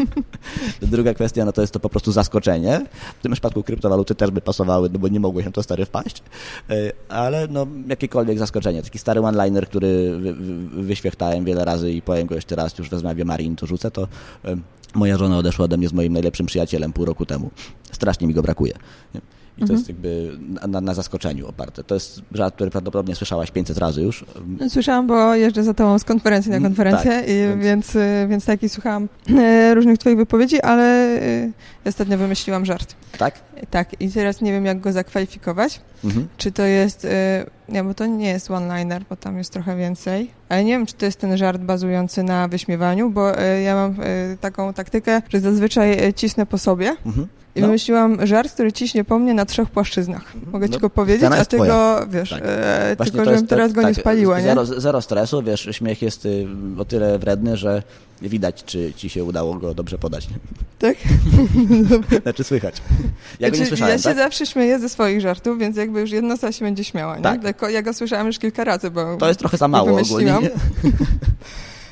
Druga kwestia, no to jest to po prostu zaskoczenie. W tym przypadku kryptowaluty też by pasowały, no bo nie mogłeś na to stary wpaść. E, Ale no, jakiekolwiek zaskoczenie. Taki stary one-liner, który wy, wy, wyświechtałem wiele razy i powiem go jeszcze raz, już w rozmowie Marin to rzucę, to e, moja żona odeszła ode mnie z moim najlepszym przyjacielem pół roku temu. Strasznie mi go brakuje. I to Mhm. jest jakby na, na zaskoczeniu oparte. To jest żart, który prawdopodobnie słyszałaś 500 razy już. Słyszałam, bo jeżdżę za tobą z konferencji na Mm, konferencję, tak, i, więc- więc, y, więc tak i słuchałam e, różnych twoich wypowiedzi, ale y, ostatnio wymyśliłam żart. Tak? Tak, i teraz nie wiem, jak go zakwalifikować. Mhm. Czy to jest, y, nie, bo to nie jest one-liner, bo tam jest trochę więcej, ale nie wiem, czy to jest ten żart bazujący na wyśmiewaniu, bo y, ja mam y, taką taktykę, że zazwyczaj y, cisnę po sobie Mhm. i No. wymyśliłam żart, który ciśnie po mnie na trzech płaszczyznach. Mogę ci No, go powiedzieć, a ty twoja. go, wiesz, Tak. e, tylko żebym jest teraz go nie tak, spaliła, nie? Zero, stresu, wiesz, śmiech jest y, o tyle wredny, że widać, czy ci się udało go dobrze podać. Tak? Znaczy słychać. Ja go nie Znaczy, słyszałem, ja się tak? zawsze śmieję ze swoich żartów, więc jakby już jedna się będzie śmiała, nie? Tak. Tylko ja go słyszałam już kilka razy, bo To jest trochę za mało ogólnie. wymyśliłam. nie?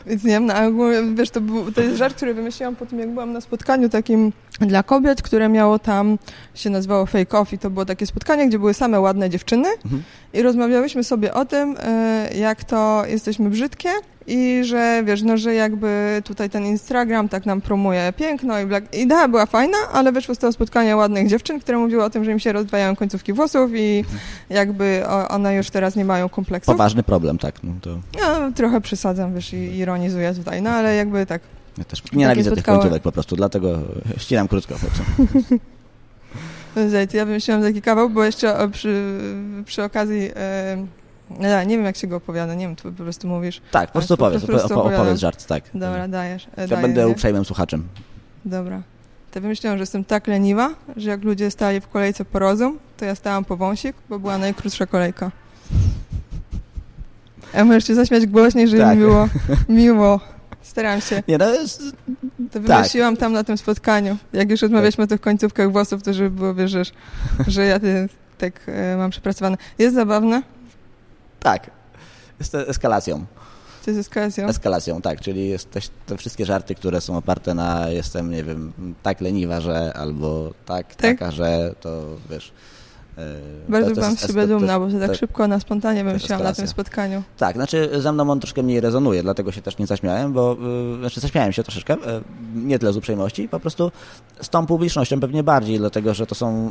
Więc nie wiem, na ogóle, wiesz, to, był, to jest żart, który wymyśliłam po tym, jak byłam na spotkaniu takim dla kobiet, które miało tam, się nazywało Fake Off i to było takie spotkanie, gdzie były same ładne dziewczyny Mhm. i rozmawiałyśmy sobie o tym, e, jak to jesteśmy brzydkie i że, wiesz, no, że jakby tutaj ten Instagram tak nam promuje piękno i black. Idea była fajna, ale wyszło z tego spotkania ładnych dziewczyn, które mówiły o tym, że im się rozdwajają końcówki włosów i jakby one już teraz nie mają kompleksów. Poważny problem, tak. No, to Ja trochę przesadzam, wiesz, i ironizuję tutaj, no ale jakby tak. ja też nienawidzę tych końcówek po prostu, dlatego ścinam krótko. Ja wymyśliłam taki kawał, bo jeszcze przy, przy okazji, e, nie, nie wiem jak się go opowiada, nie wiem, tu po prostu mówisz. Tak, po prostu po powiedz, prostu opowiadam. opowiedz żart, tak. Dobra, dajesz. E, Ja daję, będę nie? uprzejmym słuchaczem. Dobra. To wymyśliłam, że jestem tak leniwa, że jak ludzie stali w kolejce po rozum, to ja stałam po wąsik, bo była najkrótsza kolejka. A możesz się zaśmiać głośniej, żeby Tak. mi było miło. Staram się. Nie, no jest, To Tak. wymyśliłam tam na tym spotkaniu. Jak już rozmawialiśmy o tych końcówkach włosów, to żeby było, wiesz, że- że ja ty, tak e, mam przepracowane. Jest zabawne, tak. Jest eskalacją. to jest eskalacją. Eskalacją, tak, czyli jesteś, te wszystkie żarty, które są oparte na jestem, nie wiem, tak leniwa, że albo tak, Tak? taka, że to wiesz. e, Bardzo byłam jest z siebie dumna, bo to tak to- szybko, na spontanie wymyśliłam na tym spotkaniu. Tak, znaczy ze mną on troszkę mniej rezonuje, dlatego się też nie zaśmiałem, bo y, znaczy zaśmiałem się troszeczkę, y, nie tyle z uprzejmości, po prostu z tą publicznością pewnie bardziej, dlatego że to są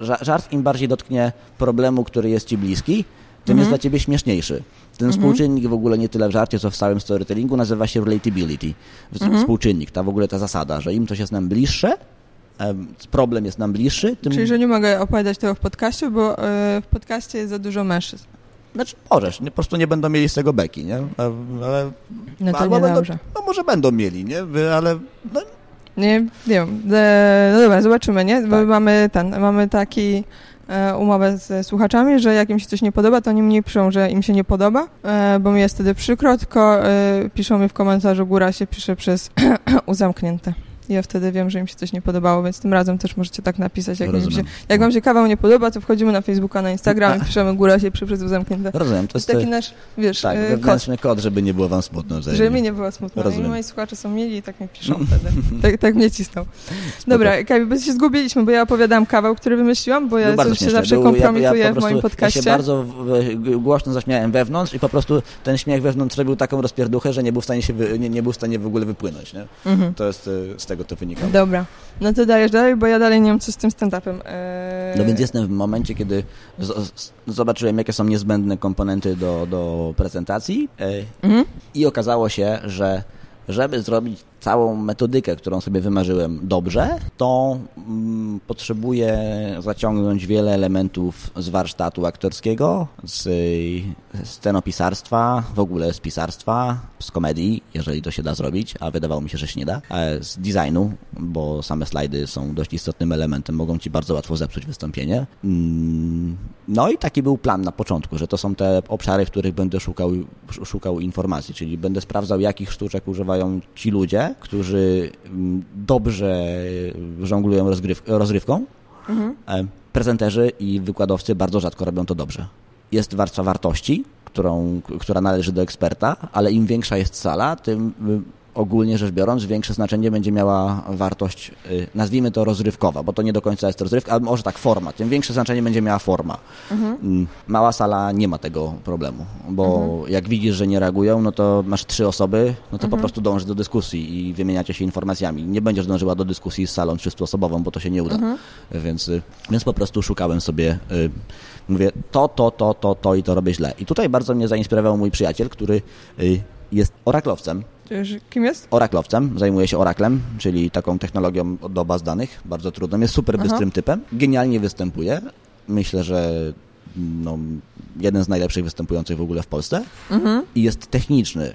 ża- żart im bardziej dotknie problemu, który jest ci bliski, tym Mhm. jest dla ciebie śmieszniejszy. Ten Mhm. współczynnik w ogóle nie tyle w żarcie, co w całym storytellingu nazywa się relatability. Mhm. Współczynnik, ta w ogóle ta zasada, że im coś jest nam bliższe, em, problem jest nam bliższy, tym Czyli, że nie mogę opowiadać tego w podcaście, bo e, w podcaście jest za dużo mężczyzn. Znaczy możesz, nie, po prostu nie będą mieli z tego beki, nie? A- Ale No to nie będą, no może będą mieli, nie? Ale no, Nie, wiem. E, no dobra, zobaczymy, nie? Bo Tak. mamy ten, mamy taki e, umowę ze słuchaczami, że jak im się coś nie podoba, to oni mi piszą, że im się nie podoba, e, bo mi jest wtedy przykro, tylko e, piszą mi w komentarzu, góra się pisze przez U zamknięte. I ja wtedy wiem, że im się coś nie podobało, więc tym razem też możecie tak napisać. Jak, się, jak wam się kawał nie podoba, to wchodzimy na Facebooka, na Instagram i piszemy góra się U zamknięte. Rozumiem, to jest taki e, nasz, wiesz, tak, e, kod. wewnętrzny kod, żeby nie było wam smutno wzajemnie. Żeby mi nie było smutno. I Rozumiem. moi słuchacze są mieli i tak mi piszą wtedy. Tak, tak mnie cisną. Dobra, Kabi, bo się zgubiliśmy, bo ja opowiadam kawał, który wymyśliłam, bo ja coś się zawsze Był- kompromituję ja, ja w moim podcaście. Ja się bardzo głośno zaśmiałem wewnątrz i po prostu ten śmiech wewnątrz robił taką rozpierduchę, że nie był w stanie, się wy, nie, nie był w stanie w ogóle wypłynąć. Nie? Mhm. To jest, e, z tego to wynika. Dobra, no to dajesz dalej, bo ja dalej nie wiem, co z tym stand-upem. Eee... No więc jestem w momencie, kiedy zobaczyłem, jakie są niezbędne komponenty do, do prezentacji e, Mhm. i okazało się, że żeby zrobić całą metodykę, którą sobie wymarzyłem dobrze, to mm, potrzebuję zaciągnąć wiele elementów z warsztatu aktorskiego, z scenopisarstwa, w ogóle z pisarstwa, z komedii, jeżeli to się da zrobić, a wydawało mi się, że się nie da, z designu, bo same slajdy są dość istotnym elementem, mogą ci bardzo łatwo zepsuć wystąpienie. Mm, no i taki był plan na początku, że to są te obszary, w których będę szukał, szukał informacji, czyli będę sprawdzał, jakich sztuczek używają ci ludzie, którzy mm, dobrze żonglują rozgryw rozrywką. Mhm. E, prezenterzy i wykładowcy bardzo rzadko robią to dobrze. Jest warstwa wartości, którą, która należy do eksperta, ale im większa jest sala, tym ogólnie rzecz biorąc, większe znaczenie będzie miała wartość, y, nazwijmy to rozrywkowa, bo to nie do końca jest rozrywka, ale może tak forma. Tym większe znaczenie będzie miała forma. Mhm. Mm, mała sala nie ma tego problemu, bo mhm. jak widzisz, że nie reagują, no to masz trzy osoby, no to mhm. po prostu dążysz do dyskusji i wymieniacie się informacjami. Nie będziesz dążyła do dyskusji z salą 300-osobową, bo to się nie uda. Mhm. Więc, y, więc po prostu szukałem sobie, y, mówię, to, to, to, to, to i to robię źle. I tutaj bardzo mnie zainspirował mój przyjaciel, który jest oraklowcem, Kim jest? Oraklowcem, zajmuje się Oraklem, czyli taką technologią do baz danych, bardzo trudną. Jest super bystrym Aha. typem, genialnie występuje. Myślę, że no, jeden z najlepszych występujących w ogóle w Polsce mhm. i jest techniczny.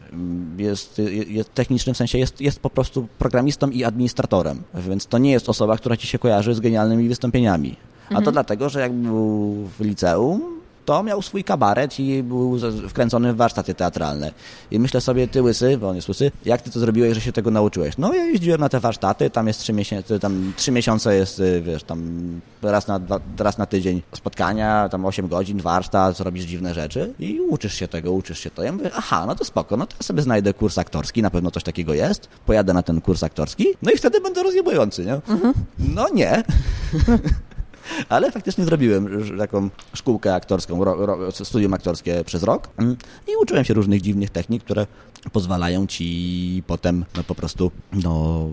Jest, jest techniczny w sensie jest, jest po prostu programistą i administratorem, więc to nie jest osoba, która ci się kojarzy z genialnymi wystąpieniami. A to mhm. dlatego, że jak był w liceum, to miał swój kabaret i był wkręcony w warsztaty teatralne. I myślę sobie, ty łysy, bo on jest łysy, jak ty to zrobiłeś, że się tego nauczyłeś? No ja jeździłem na te warsztaty, tam jest trzy miesiące, tam trzy miesiące jest, y, wiesz, tam raz na, dwa, raz na tydzień spotkania, tam 8 godzin, warsztat, robisz dziwne rzeczy i uczysz się tego, uczysz się to. Ja mówię, aha, no to spoko, no to ja sobie znajdę kurs aktorski, na pewno coś takiego jest, pojadę na ten kurs aktorski, no i wtedy będę rozjebujący, nie? Mhm. No nie. Ale faktycznie zrobiłem taką szkółkę aktorską, ro, ro, studium aktorskie przez rok mm, i uczyłem się różnych dziwnych technik, które pozwalają ci potem no, po prostu no,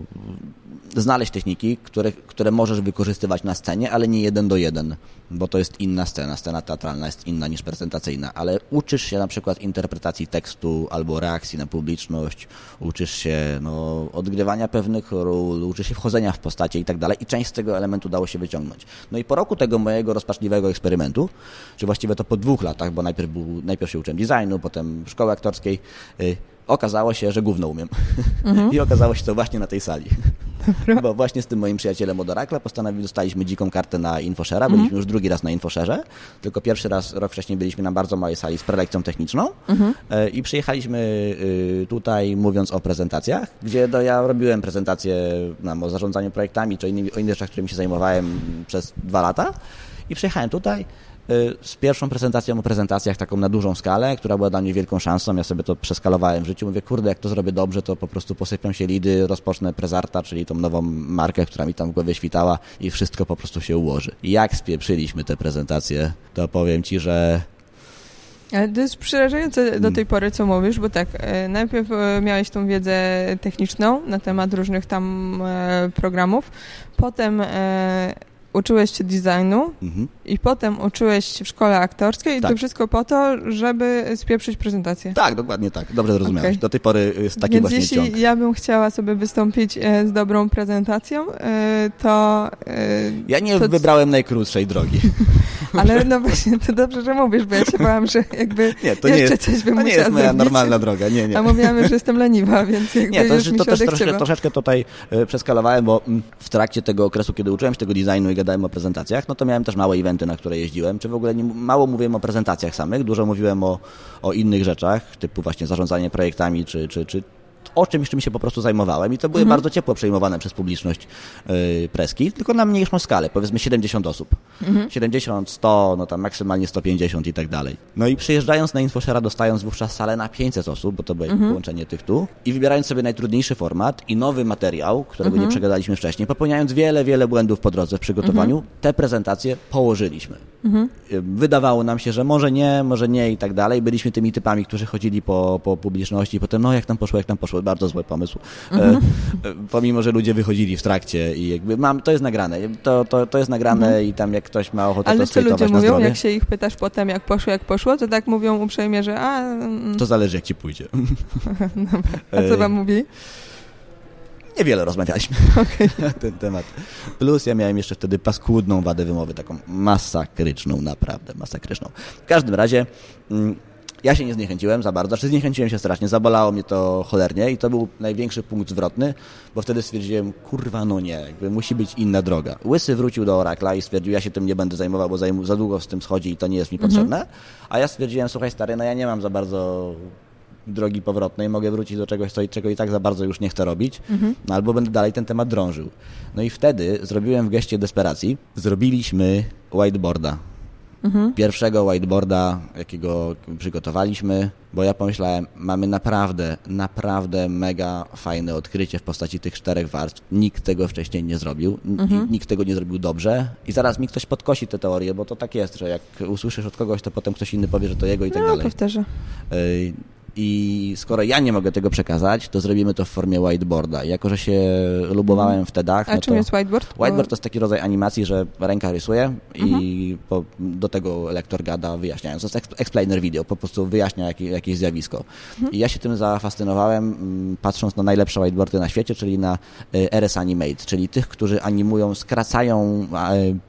znaleźć techniki, które, które możesz wykorzystywać na scenie, ale nie jeden do jeden, bo to jest inna scena. Scena teatralna jest inna niż prezentacyjna, ale uczysz się na przykład interpretacji tekstu albo reakcji na publiczność, uczysz się no, odgrywania pewnych ról, uczysz się wchodzenia w postacie i tak dalej i część z tego elementu dało się wyciągnąć. No i po roku tego mojego rozpaczliwego eksperymentu, czy właściwie to po dwóch latach, bo najpierw, był, najpierw się uczyłem designu, potem szkoły aktorskiej, yy, okazało się, że gówno umiem. Mhm. I okazało się to właśnie na tej sali. Dobra. Bo właśnie z tym moim przyjacielem od Oracle postanowili, dostaliśmy dziką kartę na InfoShare'a. Byliśmy mhm. już drugi raz na InfoShare'ze, tylko pierwszy raz, rok wcześniej byliśmy na bardzo małej sali z prelekcją techniczną mhm. E, i przyjechaliśmy y, tutaj mówiąc o prezentacjach, gdzie do, ja robiłem prezentacje o zarządzaniu projektami czy innymi, o innych rzeczach, którymi się zajmowałem przez dwa lata i przyjechałem tutaj z pierwszą prezentacją o prezentacjach taką na dużą skalę, która była dla mnie wielką szansą. Ja sobie to przeskalowałem w życiu. Mówię, kurde, jak to zrobię dobrze, to po prostu posypią się lidy, rozpocznę Prezarta, czyli tą nową markę, która mi tam w głowie świtała i wszystko po prostu się ułoży. Jak spieprzyliśmy te prezentacje, to powiem Ci, że ale to jest przerażające do mm. tej pory, co mówisz, bo tak, e, najpierw e, miałeś tą wiedzę techniczną na temat różnych tam programów, potem uczyłeś się designu mhm. i potem uczyłeś się w szkole aktorskiej i tak. to wszystko po to, żeby spieprzyć prezentację. Tak, dokładnie tak. Dobrze zrozumiałeś. Okay. Do tej pory jest taki Więc właśnie jeśli ciąg. ja bym chciała sobie wystąpić e, z dobrą prezentacją, e, to... E, ja nie to... wybrałem najkrótszej drogi. Ale no właśnie, to dobrze, że mówisz, bo ja się bałam, że jakby nie, to jeszcze nie jest, coś bym To nie jest moja zrobić. normalna droga, nie, nie. A mówiłam, że jestem leniwa, więc jakby Nie, to, już to też troszeczkę, troszeczkę tutaj przeskalowałem, bo mm, w trakcie tego okresu, kiedy uczyłem się tego designu i gadałem o prezentacjach, no to miałem też małe eventy, na które jeździłem, czy w ogóle nie, mało mówiłem o prezentacjach samych, dużo mówiłem o, o innych rzeczach, typu właśnie zarządzanie projektami, czy, czy, czy o czymś, czym się po prostu zajmowałem i to były mhm. bardzo ciepło przejmowane przez publiczność yy, preski, tylko na mniejszą skalę, powiedzmy 70 osób. Mhm. 70, 100, no tam maksymalnie 150 i tak dalej. No i przyjeżdżając na InfoShare'a, dostając wówczas salę na 500 osób, bo to było mhm. połączenie tych tu i wybierając sobie najtrudniejszy format i nowy materiał, którego nie mhm. przegadaliśmy wcześniej, popełniając wiele, wiele błędów po drodze w przygotowaniu, mhm. te prezentacje położyliśmy. Mhm. Wydawało nam się, że może nie, może nie i tak dalej. Byliśmy tymi typami, którzy chodzili po, po publiczności i potem, no jak tam poszło, jak tam poszło bardzo zły pomysł. Mhm. E, e, pomimo, że ludzie wychodzili w trakcie i jakby mam, to jest nagrane. To, to, to jest nagrane mhm. i tam jak ktoś ma ochotę Ale to co ludzie mówią, jak się ich pytasz potem, jak poszło, jak poszło, to tak mówią uprzejmie, że a... Mm. To zależy, jak ci pójdzie. Dobra. A co wam mówi? niewiele rozmawialiśmy na ten temat. Plus ja miałem jeszcze wtedy paskudną wadę wymowy, taką masakryczną, naprawdę masakryczną. W każdym razie... Mm, ja się nie zniechęciłem za bardzo, znaczy zniechęciłem się strasznie, zabolało mnie to cholernie i to był największy punkt zwrotny, bo wtedy stwierdziłem, kurwa no nie, jakby musi być inna droga. Łysy wrócił do Oracla i stwierdził, ja się tym nie będę zajmował, bo za długo z tym schodzi i to nie jest mi mhm. potrzebne, a ja stwierdziłem, słuchaj stary, no ja nie mam za bardzo drogi powrotnej, mogę wrócić do czegoś, co, czego i tak za bardzo już nie chcę robić, mhm. no albo będę dalej ten temat drążył. No i wtedy zrobiłem w geście desperacji, zrobiliśmy whiteboarda mhm. pierwszego whiteboarda, jakiego przygotowaliśmy, bo ja pomyślałem, mamy naprawdę, naprawdę mega fajne odkrycie w postaci tych czterech warstw. Nikt tego wcześniej nie zrobił, mhm. nikt tego nie zrobił dobrze i zaraz mi ktoś podkosi tę teorię, bo to tak jest, że jak usłyszysz od kogoś, to potem ktoś inny powie, że to jego i tak no, dalej. Powtarzę. I skoro ja nie mogę tego przekazać, to zrobimy to w formie whiteboarda. Jako, że się lubowałem w TEDach... A no czym jest whiteboard? Whiteboard to jest taki rodzaj animacji, że ręka rysuje i mhm. po, do tego lektor gada wyjaśniając. To jest explainer video, po prostu wyjaśnia jakieś, jakieś zjawisko. Mhm. I ja się tym zafascynowałem, mm, patrząc na najlepsze whiteboardy na świecie, czyli na y, RS Animate, czyli tych, którzy animują, skracają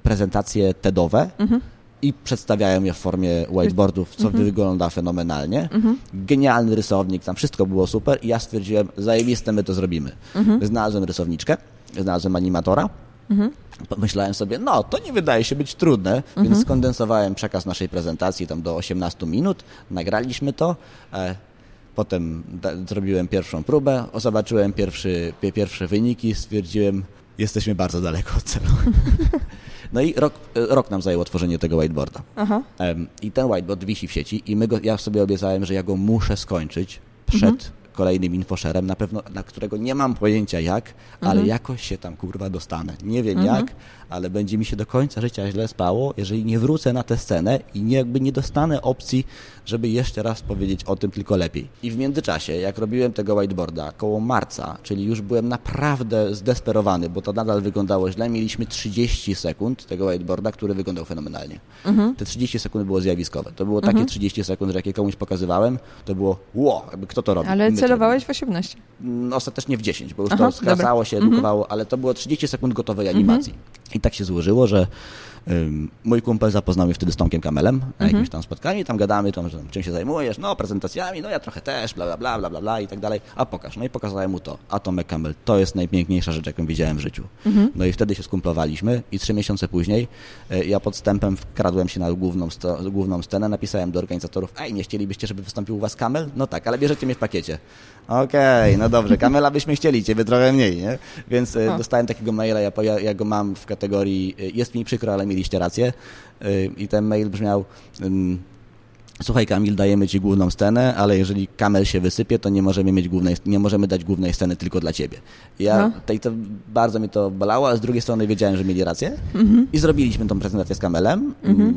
prezentacje TEDowe, mhm i przedstawiają je w formie whiteboardów, co mhm. wygląda fenomenalnie. Mhm. Genialny rysownik, tam wszystko było super i ja stwierdziłem, zajebiste, my to zrobimy. Mhm. Znalazłem rysowniczkę, znalazłem animatora, mhm. Pomyślałem sobie, no to nie wydaje się być trudne, więc mhm. skondensowałem przekaz naszej prezentacji tam do 18 minut, nagraliśmy to, e, potem zrobiłem pierwszą próbę, zobaczyłem pierwszy, pierwsze wyniki, stwierdziłem, jesteśmy bardzo daleko od celu. No i rok, rok nam zajęło tworzenie tego whiteboarda. Aha. I ten whiteboard wisi w sieci i my go, ja sobie obiecałem, że ja go muszę skończyć przed mhm. Kolejnym infoszerem, na pewno, na którego nie mam pojęcia jak, ale mhm. jakoś się tam kurwa dostanę. Nie wiem mhm. jak, ale będzie mi się do końca życia źle spało, jeżeli nie wrócę na tę scenę i nie, jakby nie dostanę opcji, żeby jeszcze raz powiedzieć o tym tylko lepiej. I w międzyczasie, jak robiłem tego whiteboarda koło marca, czyli już byłem naprawdę zdesperowany, bo to nadal wyglądało źle, mieliśmy 30 sekund tego whiteboarda, który wyglądał fenomenalnie. Mhm. Te 30 sekund było zjawiskowe. To było takie mhm. 30 sekund, że jak je komuś pokazywałem, to było ło, jakby kto to robi. Ale celowałeś w 18? No, ostatecznie w 10, bo już Aha, to skracało się, mhm. edukowało, ale to było 30 sekund gotowej animacji. I tak się złożyło, że Mój kumpel zapoznał mnie wtedy z Tomkiem Kamelem na mhm. jakimś tam spotkaniu i tam gadamy, tam, że czym się zajmujesz, no prezentacjami, no ja trochę też, bla, bla, bla, bla, bla, bla i tak dalej, a pokaż. No i pokazałem mu to, a Tomek Kamel, to jest najpiękniejsza rzecz, jaką widziałem w życiu. Mhm. No i wtedy się skumplowaliśmy i trzy miesiące później e, ja podstępem wkradłem się na główną, główną scenę, napisałem do organizatorów, ej, nie chcielibyście, żeby wystąpił u was Kamel? No tak, ale bierzecie mnie w pakiecie. Okej, okay, no dobrze, Kamela byśmy chcieli, ciebie trochę mniej, nie? Więc e, dostałem takiego maila, ja, ja, go mam w kategorii e, jest mi przykro, ale mieliście rację. E, I ten mail brzmiał Słuchaj Kamil, dajemy ci główną scenę, ale jeżeli Kamel się wysypie, to nie możemy mieć głównej, nie możemy dać głównej sceny tylko dla ciebie. Ja no. tej, to bardzo mi to bolało, a z drugiej strony wiedziałem, że mieli rację mhm. i zrobiliśmy tą prezentację z Kamelem. Mhm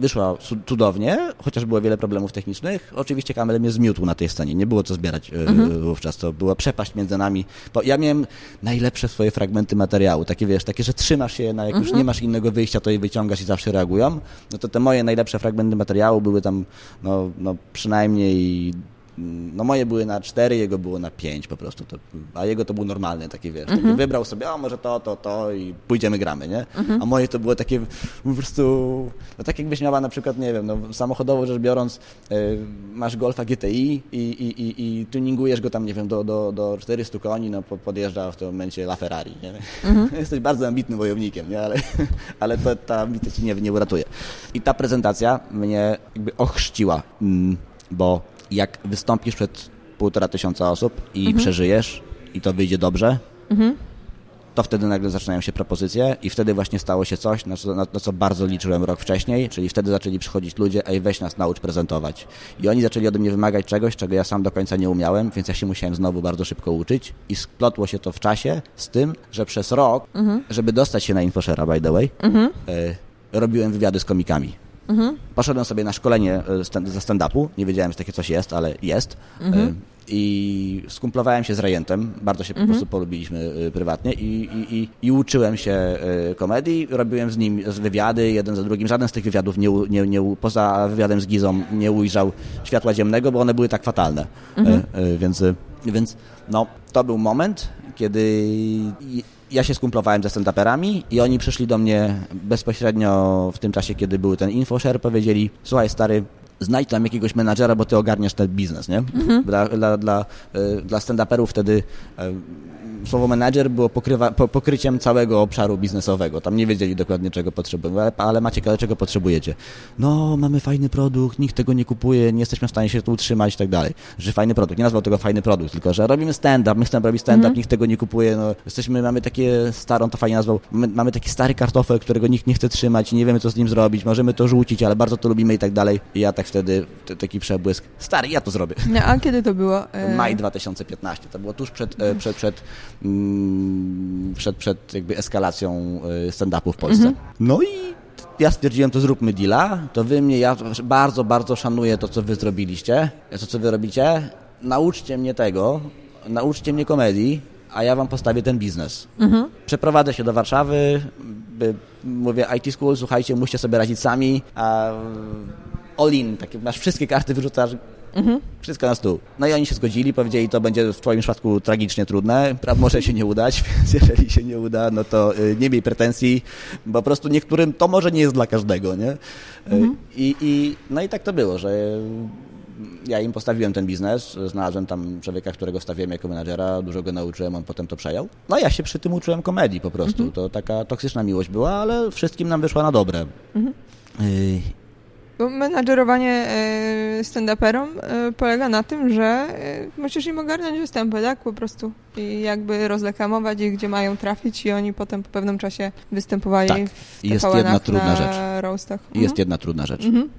wyszła cudownie, chociaż było wiele problemów technicznych. Oczywiście Kamel mnie zmiótł na tej scenie, nie było co zbierać e, mhm. wówczas, to była przepaść między nami. Bo ja miałem najlepsze swoje fragmenty materiału, takie wiesz, takie, że trzymasz się, na jak mhm. już nie masz innego wyjścia, to je wyciągasz i zawsze reagują. No to te moje najlepsze fragmenty materiału były tam no, no przynajmniej no moje były na 4, jego było na 5 po prostu, to, a jego to był normalny taki, wiesz, taki mhm. wybrał sobie, a może to, to, to i pójdziemy gramy, nie? Mhm. A moje to było takie po prostu, no tak jakbyś miała na przykład, nie wiem, no samochodowo rzecz biorąc, y, masz Golfa GTI i, i, i, i tuningujesz go tam, nie wiem, do, do, do 400 koni, no podjeżdża w tym momencie LaFerrari, nie? Mhm. Jesteś bardzo ambitnym wojownikiem, nie? Ale, ale to, ta ambitność ci nie, nie uratuje. I ta prezentacja mnie jakby ochrzciła, mm, bo jak wystąpisz przed półtora tysiąca osób i mhm. przeżyjesz i to wyjdzie dobrze, mhm. to wtedy nagle zaczynają się propozycje i wtedy właśnie stało się coś, na co, na, na co bardzo liczyłem rok wcześniej, czyli wtedy zaczęli przychodzić ludzie, ej weź nas naucz prezentować. I oni zaczęli ode mnie wymagać czegoś, czego ja sam do końca nie umiałem, więc ja się musiałem znowu bardzo szybko uczyć i splotło się to w czasie z tym, że przez rok, mhm. żeby dostać się na InfoShare'a, by the way, y, robiłem wywiady z komikami. Mhm. Poszedłem sobie na szkolenie e, ze stand-upu, nie wiedziałem, że takie coś jest, ale jest. Mhm. E, I skumplowałem się z Rejentem, bardzo się po mhm. prostu polubiliśmy e, prywatnie i, i, i, i, uczyłem się komedii, robiłem z nim wywiady, jeden za drugim. Żaden z tych wywiadów, nie, nie, nie, poza wywiadem z Gizą, nie ujrzał światła dziennego, bo one były tak fatalne. Mhm. Więc, więc no, to był moment, kiedy ja się skumplowałem ze stand-uperami i oni przyszli do mnie bezpośrednio w tym czasie, kiedy był ten infoshare, powiedzieli, słuchaj stary, znajdź tam jakiegoś menadżera, bo ty ogarniasz ten biznes, nie? Mhm. Dla, dla, dla, e, dla stand-uperów wtedy e, słowo menadżer było pokrywa, po, pokryciem całego obszaru biznesowego. Tam nie wiedzieli dokładnie, czego potrzebują, ale, ale macie ciekawe, czego potrzebujecie. No, mamy fajny produkt, nikt tego nie kupuje, nie jesteśmy w stanie się tu utrzymać i tak dalej. Że fajny produkt. Nie nazwał tego fajny produkt, tylko że robimy stand-up, my chcemy robić stand-up, mm. nikt tego nie kupuje. No, jesteśmy, mamy takie starą, to fajnie nazwał, mamy, mamy taki stary kartofel, którego nikt nie chce trzymać nie wiemy, co z nim zrobić. Możemy to rzucić, ale bardzo to lubimy i tak dalej. I ja tak wtedy, taki przebłysk, stary, ja to zrobię. No, a kiedy to było? E, Maj 2015. To było tuż przed, e, przed, przed Mm, przed, przed jakby eskalacją y, stand-upu w Polsce. Mhm. No i ja stwierdziłem, to zróbmy deala, to wy mnie, ja bardzo, bardzo szanuję to, co wy zrobiliście, to, co wy robicie, nauczcie mnie tego, nauczcie mnie komedii, a ja wam postawię ten biznes. Mhm. Przeprowadzę się do Warszawy, by, mówię IT School, słuchajcie, musicie sobie radzić sami, a all in, takie, masz wszystkie karty, wyrzucasz, Mhm. Wszystko na stół. No i oni się zgodzili, powiedzieli, to będzie w twoim przypadku tragicznie trudne, może się nie udać, więc jeżeli się nie uda, no to y, nie miej pretensji, bo po prostu niektórym to może nie jest dla każdego, nie? Y, mhm. I, i, no i tak to było, że ja im postawiłem ten biznes, znalazłem tam człowieka, którego stawiłem jako menadżera, dużo go nauczyłem, on potem to przejął. No ja się przy tym uczyłem komedii po prostu. Mhm. To taka toksyczna miłość była, ale wszystkim nam wyszła na dobre. Mhm. Bo menadżerowanie e, stand-uperom e, polega na tym, że e, musisz im ogarnąć występy, tak? Po prostu. I jakby rozleklamować ich, gdzie mają trafić i oni potem po pewnym czasie występowali tak. w jest jedna trudna rzecz. roastach. Jest mhm. jedna trudna rzecz. Mhm.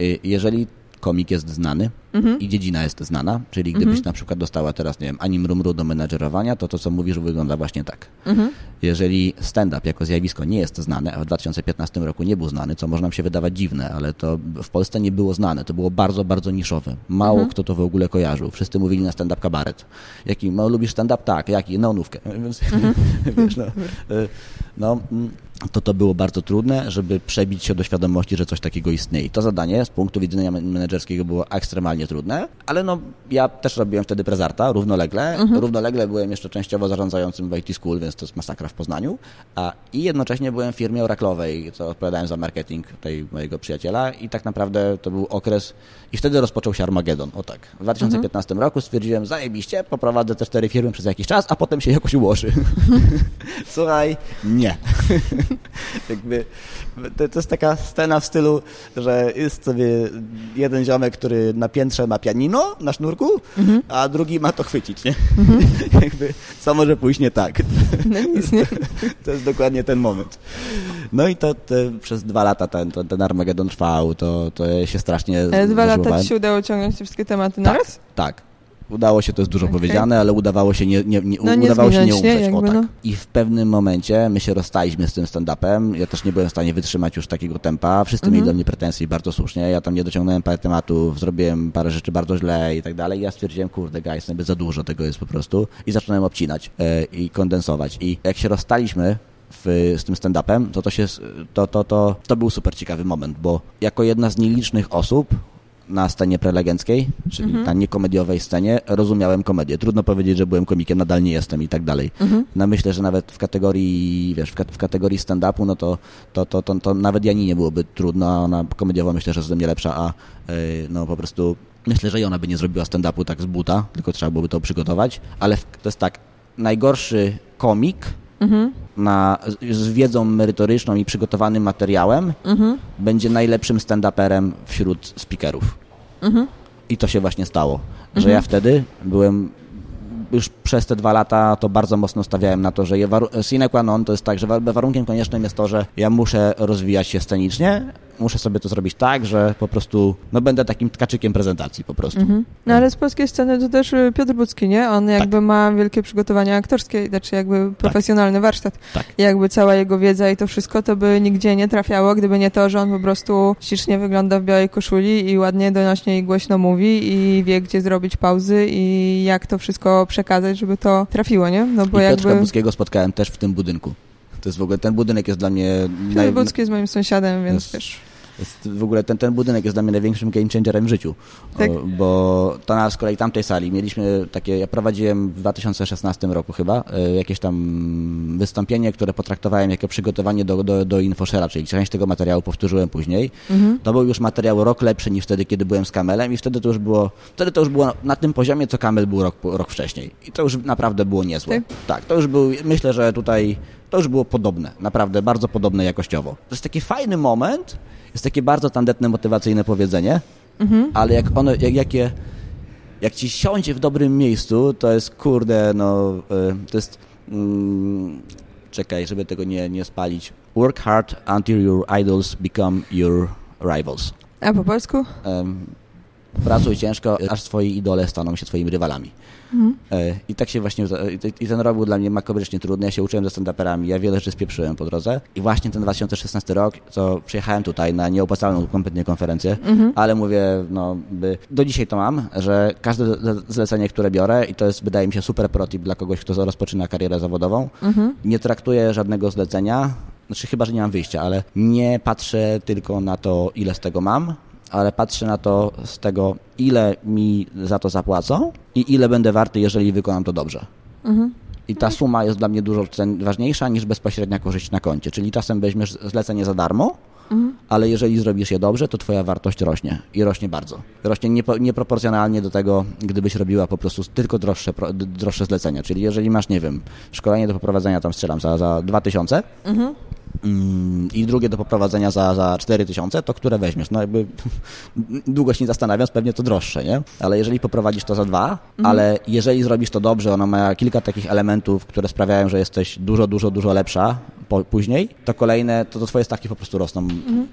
Y, jeżeli komik jest znany mhm. i dziedzina jest znana, czyli gdybyś mhm. na przykład dostała teraz, nie wiem, Anim Rumru do menadżerowania, to to, co mówisz, wygląda właśnie tak. Mhm. Jeżeli stand-up jako zjawisko nie jest znane, a w 2015 roku nie był znany, co może nam się wydawać dziwne, ale to w Polsce nie było znane, to było bardzo, bardzo niszowe. Mało mhm. kto to w ogóle kojarzył. Wszyscy mówili na stand-up kabaret. Jaki, no lubisz stand-up? Tak. Jaki? Neonówkę. Więc, mhm. wiesz, no, y, no mm, to to było bardzo trudne, żeby przebić się do świadomości, że coś takiego istnieje. To zadanie z punktu widzenia menedżerskiego było ekstremalnie trudne, ale no ja też robiłem wtedy prezarta równolegle. Mhm. Równolegle byłem jeszcze częściowo zarządzającym w IT School, więc to jest masakra w Poznaniu. A, I jednocześnie byłem w firmie Oraclowej, co odpowiadałem za marketing tej mojego przyjaciela i tak naprawdę to był okres i wtedy rozpoczął się Armagedon. O tak. W 2015 mhm. roku stwierdziłem, zajebiście, poprowadzę te cztery firmy przez jakiś czas, a potem się jakoś ułoży. Słuchaj, nie. Jakby, to, to, jest taka scena w stylu, że jest sobie jeden ziomek, który na piętrze ma pianino na sznurku, mhm. a drugi ma to chwycić, nie? Mhm. Jakby, co może pójść nie tak? No nic, nie? To jest dokładnie ten moment. No i to, to przez dwa lata ten, ten, ten Armagedon trwał, to, to się strasznie Ale dwa lata ci się udało ciągnąć te wszystkie tematy na tak, raz? Tak, Udało się, to jest dużo okay. powiedziane, ale udawało się nie, nie, nie, no, nie udawało się nie umrzeć. Nie, o, tak. no. I w pewnym momencie my się rozstaliśmy z tym stand-upem. Ja też nie byłem w stanie wytrzymać już takiego tempa. Wszyscy mieli mhm. do mnie pretensje bardzo słusznie. Ja tam nie dociągnąłem parę tematów, zrobiłem parę rzeczy bardzo źle i tak dalej. Ja stwierdziłem, kurde, guys, jakby za dużo tego jest po prostu. I zacząłem obcinać e, i kondensować. I jak się rozstaliśmy, w, z tym stand-upem, to to, się, to, to, to, to był super ciekawy moment, bo jako jedna z nielicznych osób na scenie prelegenckiej, czyli mhm. na niekomediowej scenie, rozumiałem komedię. Trudno powiedzieć, że byłem komikiem, nadal nie jestem i tak dalej. Mhm. No myślę, że nawet w kategorii, wiesz, w, kategorii stand-upu, no to, to, to, to, to nawet nie byłoby trudno, a ona komediowa myślę, że jest ze mnie lepsza, a yy, no po prostu myślę, że i ona by nie zrobiła stand-upu tak z buta, tylko trzeba byłoby to przygotować, ale to jest tak, najgorszy komik mhm. Na, z wiedzą merytoryczną i przygotowanym materiałem mhm. będzie najlepszym stand-uperem wśród speakerów. Mhm. I to się właśnie stało, że ja mhm. wtedy byłem już przez te dwa lata to bardzo mocno stawiałem na to, że sine qua non to jest tak, że warunkiem koniecznym jest to, że ja muszę rozwijać się scenicznie, muszę sobie to zrobić tak, że po prostu no będę takim tkaczykiem prezentacji po prostu. Mhm. No ale z polskiej sceny to też y, Piotr Bucki, nie? On jakby tak. ma wielkie przygotowania aktorskie, znaczy jakby tak. profesjonalny tak. warsztat. Tak. I jakby cała jego wiedza i to wszystko to by nigdzie nie trafiało, gdyby nie to, że on po prostu ślicznie wygląda w białej koszuli i ładnie, donośnie i głośno mówi i wie, gdzie zrobić pauzy i jak to wszystko przekazać, żeby to trafiło, nie? No bo I jakby... Piotrka Buckiego spotkałem też w tym budynku. To jest w ogóle, ten budynek jest dla mnie... Naj... Budzki jest moim sąsiadem, więc jest, wiesz... Jest w ogóle ten, ten budynek jest dla mnie największym game changerem w życiu, Tak. o, bo to na z kolei tamtej sali mieliśmy takie, ja prowadziłem w 2016 roku chyba, e, jakieś tam wystąpienie, które potraktowałem jako przygotowanie do, do, do InfoShare'a, czyli część tego materiału powtórzyłem później. To był już materiał rok lepszy niż wtedy, kiedy byłem z Kamelem i wtedy to już było, wtedy to już było na tym poziomie, co Kamel był rok, rok wcześniej. I to już naprawdę było niezłe. Tak? Tak, to już był, myślę, że tutaj to już było podobne, naprawdę bardzo podobne jakościowo. To jest taki fajny moment, jest takie bardzo tandetne, motywacyjne powiedzenie, ale jak ono, jak, jak, je, jak ci siądzie w dobrym miejscu, to jest kurde, no, y, to jest, mm, czekaj, żeby tego nie, nie spalić. Work hard until your idols become your rivals. A po polsku? Em, pracuj ciężko, aż twoi idole staną się twoimi rywalami. E, I tak się właśnie, i ten rok był dla mnie makabrycznie trudny, ja się uczyłem ze stand-uperami, ja wiele rzeczy spieprzyłem po drodze. I właśnie ten 2016 rok, co przyjechałem tutaj na nieopłacalną kompletnie konferencję, ale mówię, no, by, do dzisiaj to mam, że każde zle- zlecenie, które biorę i to jest, wydaje mi się, super protip dla kogoś, kto rozpoczyna karierę zawodową, nie traktuję żadnego zlecenia, znaczy chyba, że nie mam wyjścia, ale nie patrzę tylko na to, ile z tego mam, ale patrzę na to z tego, ile mi za to zapłacą i ile będę warty, jeżeli wykonam to dobrze. I ta suma jest dla mnie dużo ważniejsza niż bezpośrednia korzyść na koncie. Czyli czasem weźmiesz zlecenie za darmo, ale jeżeli zrobisz je dobrze, to twoja wartość rośnie i rośnie bardzo. Rośnie niepo, nieproporcjonalnie do tego, gdybyś robiła po prostu tylko droższe, droższe zlecenia. Czyli jeżeli masz, nie wiem, szkolenie do poprowadzenia tam strzelam za, za 2000 mm, i drugie do poprowadzenia za, za 4000, to które weźmiesz? No jakby długo się nie zastanawiam, pewnie to droższe, nie? Ale jeżeli poprowadzisz to za dwa, ale jeżeli zrobisz to dobrze, ono ma kilka takich elementów, które sprawiają, że jesteś dużo, dużo, dużo lepsza po, później, to kolejne, to, to twoje stawki po prostu rosną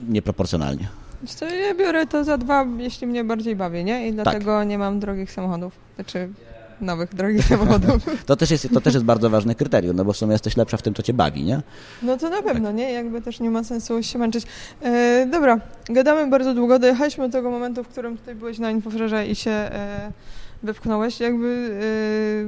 nieproporcjonalnie. Wiesz co, ja biorę to za dwa, jeśli mnie bardziej bawi, nie? I dlatego nie mam drogich samochodów. Znaczy nowych drogich samochodów. To też, jest, to też jest bardzo ważne kryterium, no bo w sumie jesteś lepsza w tym, co cię bawi, nie? No to na pewno, nie? Jakby też nie ma sensu się męczyć. E, dobra, gadamy bardzo długo. Dojechaliśmy do tego momentu, w którym tutaj byłeś na infofrerze i się e, wypchnąłeś. Jakby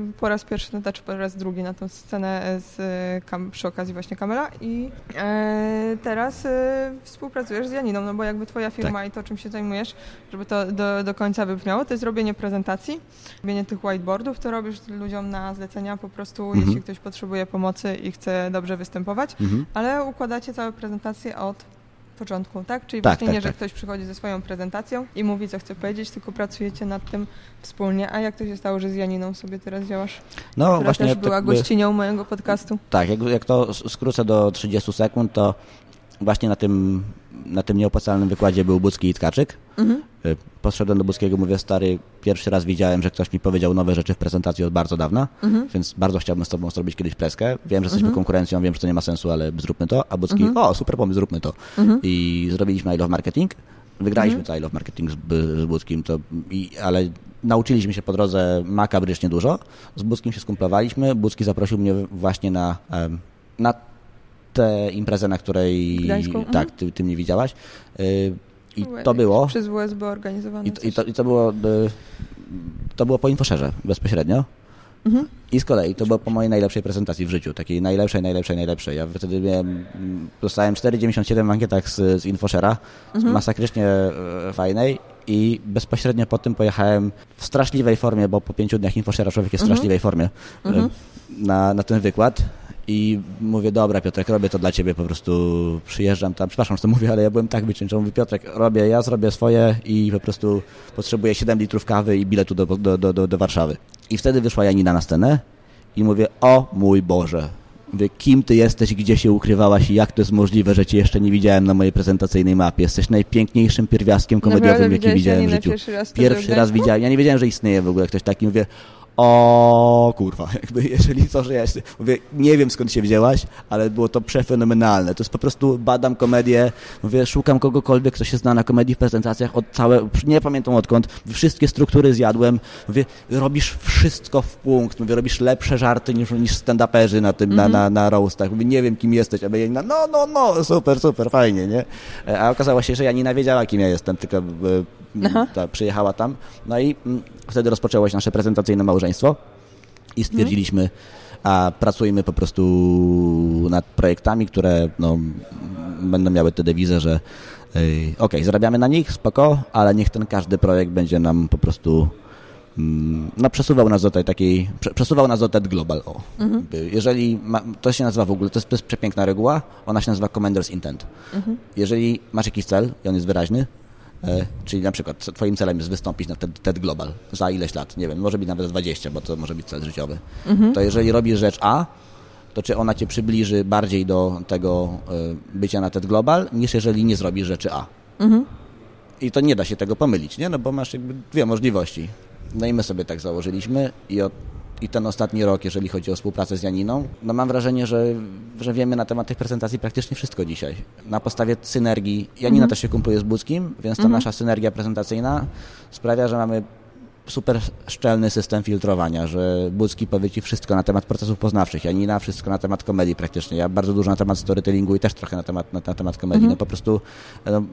e, po raz pierwszy, no znaczy po raz drugi na tą scenę z, e, kam, przy okazji właśnie Kamela i e, teraz e, współpracujesz z Janiną, no bo jakby twoja firma i to, czym się zajmujesz, żeby to do, do końca wybrzmiało, to jest robienie prezentacji, robienie tych whiteboardów, to robisz ludziom na zlecenia po prostu, Mhm. jeśli ktoś potrzebuje pomocy i chce dobrze występować. Mhm. Ale układacie całe prezentacje od początku, tak? Czyli Tak, właśnie tak, nie, że tak. ktoś przychodzi ze swoją prezentacją i mówi, co chce powiedzieć, tylko pracujecie nad tym wspólnie. A jak to się stało, że z Janiną sobie teraz działasz? No która właśnie, też tak była jakby- gościnią mojego podcastu. Tak, jak, jak to skrócę do 30 sekund, to właśnie na tym, na tym nieopłacalnym wykładzie był Bucki i Tkaczyk. Mhm. Y, Podszedłem do Buckiego, mówię, stary, pierwszy raz widziałem, że ktoś mi powiedział nowe rzeczy w prezentacji od bardzo dawna, Mhm. więc bardzo chciałbym z tobą zrobić kiedyś preskę. Wiem, że jesteśmy konkurencją, wiem, że to nie ma sensu, ale zróbmy to. A Bucki, Mhm. o, super pomysł, zróbmy to. I zrobiliśmy I Love Marketing. Wygraliśmy Mhm. to I Love Marketing z, z Buckim, to, i, ale nauczyliśmy się po drodze makabrycznie dużo. Z Buckim się skumplowaliśmy. Bucki zaprosił mnie właśnie na, na tę imprezę, na której mhm. tak, ty, ty mnie widziałaś. Y, I to było. Przez WSB organizowane. I to, i to, i to było y, to było po infoszerze bezpośrednio. Mhm. I z kolei to było po mojej najlepszej prezentacji w życiu, takiej najlepszej, najlepszej, najlepszej. Ja wtedy miałem, dostałem 4,97 w ankietach z, z Infoshera, Mhm. masakrycznie e, fajnej i bezpośrednio po tym pojechałem w straszliwej formie, bo po pięciu dniach Infoshera człowiek jest w Mhm. straszliwej formie Mhm. na, na ten wykład. I mówię, dobra Piotrek, robię to dla ciebie, po prostu przyjeżdżam tam, przepraszam, że to mówię, ale ja byłem tak wycieńczony. Mówię, Piotrek, robię, ja zrobię swoje i po prostu potrzebuję 7 litrów kawy i biletu do, do, do, do, Warszawy. I wtedy wyszła Janina na scenę i mówię, o mój Boże, mówię, kim ty jesteś, gdzie się ukrywałaś i jak to jest możliwe, że cię jeszcze nie widziałem na mojej prezentacyjnej mapie. Jesteś najpiękniejszym pierwiastkiem komediowym, Naprawdę jaki widziałem w życiu. pierwszy raz Pierwszy raz widziałem, ja nie wiedziałem, że istnieje w ogóle ktoś taki, mówię, o kurwa, jakby jeżeli to, że ja jestem, mówię, nie wiem skąd się wzięłaś, ale było to przefenomenalne. To jest po prostu, badam komedię, mówię, szukam kogokolwiek, kto się zna na komedii w prezentacjach, od całe, nie pamiętam odkąd, wszystkie struktury zjadłem, mówię, robisz wszystko w punkt, mówię, robisz lepsze żarty niż, niż stand-uperzy na tym, na, na, na roastach, mówię, nie wiem kim jesteś, a Janina, no, no, no, super, super, fajnie, nie? E, A okazało się, że Janina wiedziała kim ja jestem, tylko e. ta, przyjechała tam, no i mm, wtedy rozpoczęło się nasze prezentacyjne małżeństwo i stwierdziliśmy, a pracujemy po prostu nad projektami, które no, będą miały tę dewizę, że yy, ok, zarabiamy na nich, spoko, ale niech ten każdy projekt będzie nam po prostu mm, no, przesuwał nas do tej takiej, przesuwał nas do TED Global. O. Mhm. Jeżeli, ma, to się nazywa w ogóle, to jest, to jest przepiękna reguła, ona się nazywa Commander's Intent. Mhm. Jeżeli masz jakiś cel i on jest wyraźny, czyli na przykład twoim celem jest wystąpić na TED, TED Global za ileś lat, nie wiem, może być nawet 20, bo to może być cel życiowy. Mhm. To jeżeli robisz rzecz A, to czy ona cię przybliży bardziej do tego e, bycia na TED Global, niż jeżeli nie zrobisz rzeczy A. Mhm. I to nie da się tego pomylić, nie? No bo masz jakby dwie możliwości. No i my sobie tak założyliśmy i od i ten ostatni rok, jeżeli chodzi o współpracę z Janiną, no mam wrażenie, że, że wiemy na temat tych prezentacji praktycznie wszystko dzisiaj. Na podstawie synergii, Janina mhm. też się kumpluje z Budzkim, więc ta mhm. nasza synergia prezentacyjna sprawia, że mamy super szczelny system filtrowania, że Budzki powie Ci wszystko na temat procesów poznawczych, Janina wszystko na temat komedii praktycznie, ja bardzo dużo na temat storytellingu i też trochę na temat, na, na temat komedii. Mhm. No po prostu no,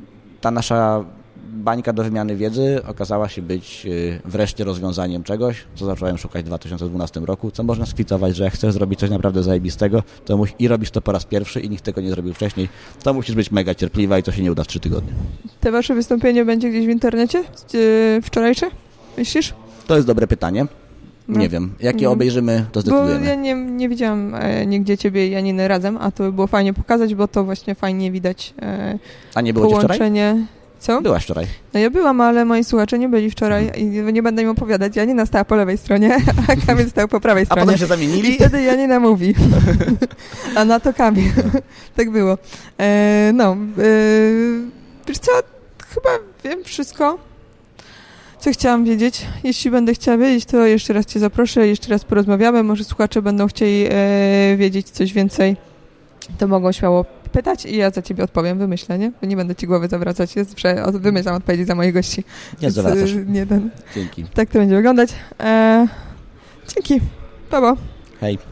ta nasza bańka do wymiany wiedzy okazała się być y, wreszcie rozwiązaniem czegoś, co zacząłem szukać w 2012 roku, co można skwitować, że jak chcesz zrobić coś naprawdę zajebistego, to muś, i robisz to po raz pierwszy i nikt tego nie zrobił wcześniej, to musisz być mega cierpliwa i to się nie uda w trzy tygodnie. Te wasze wystąpienie będzie gdzieś w internecie? Y, wczorajsze? Myślisz? To jest dobre pytanie. Nie no. wiem. Jak je no. obejrzymy, to zdecydujemy. Bo ja nie, nie widziałam e, nigdzie ciebie i Janiny razem, a to by było fajnie pokazać, bo to właśnie fajnie widać e, A nie było połączenie. Co? Byłaś wczoraj. No ja byłam, ale moi słuchacze nie byli wczoraj mhm. i nie będę im opowiadać. Janina stała po lewej stronie, a Kamil stał po prawej stronie. A potem się zamienili? I wtedy Janina mówi. a na to Kamil. tak było. E, no, e, wiesz co, chyba wiem wszystko, co chciałam wiedzieć. Jeśli będę chciała wiedzieć, to jeszcze raz cię zaproszę, jeszcze raz porozmawiamy. Może słuchacze będą chcieli e, wiedzieć coś więcej, to mogą śmiało pytać i ja za ciebie odpowiem, wymyślę, nie? Nie będę ci głowy zawracać, jest, wymyślam odpowiedzi za moich gości. Nie zawracasz. Y, nie ten. Dzięki. Tak to będzie wyglądać. E, dzięki. Pa, Hej.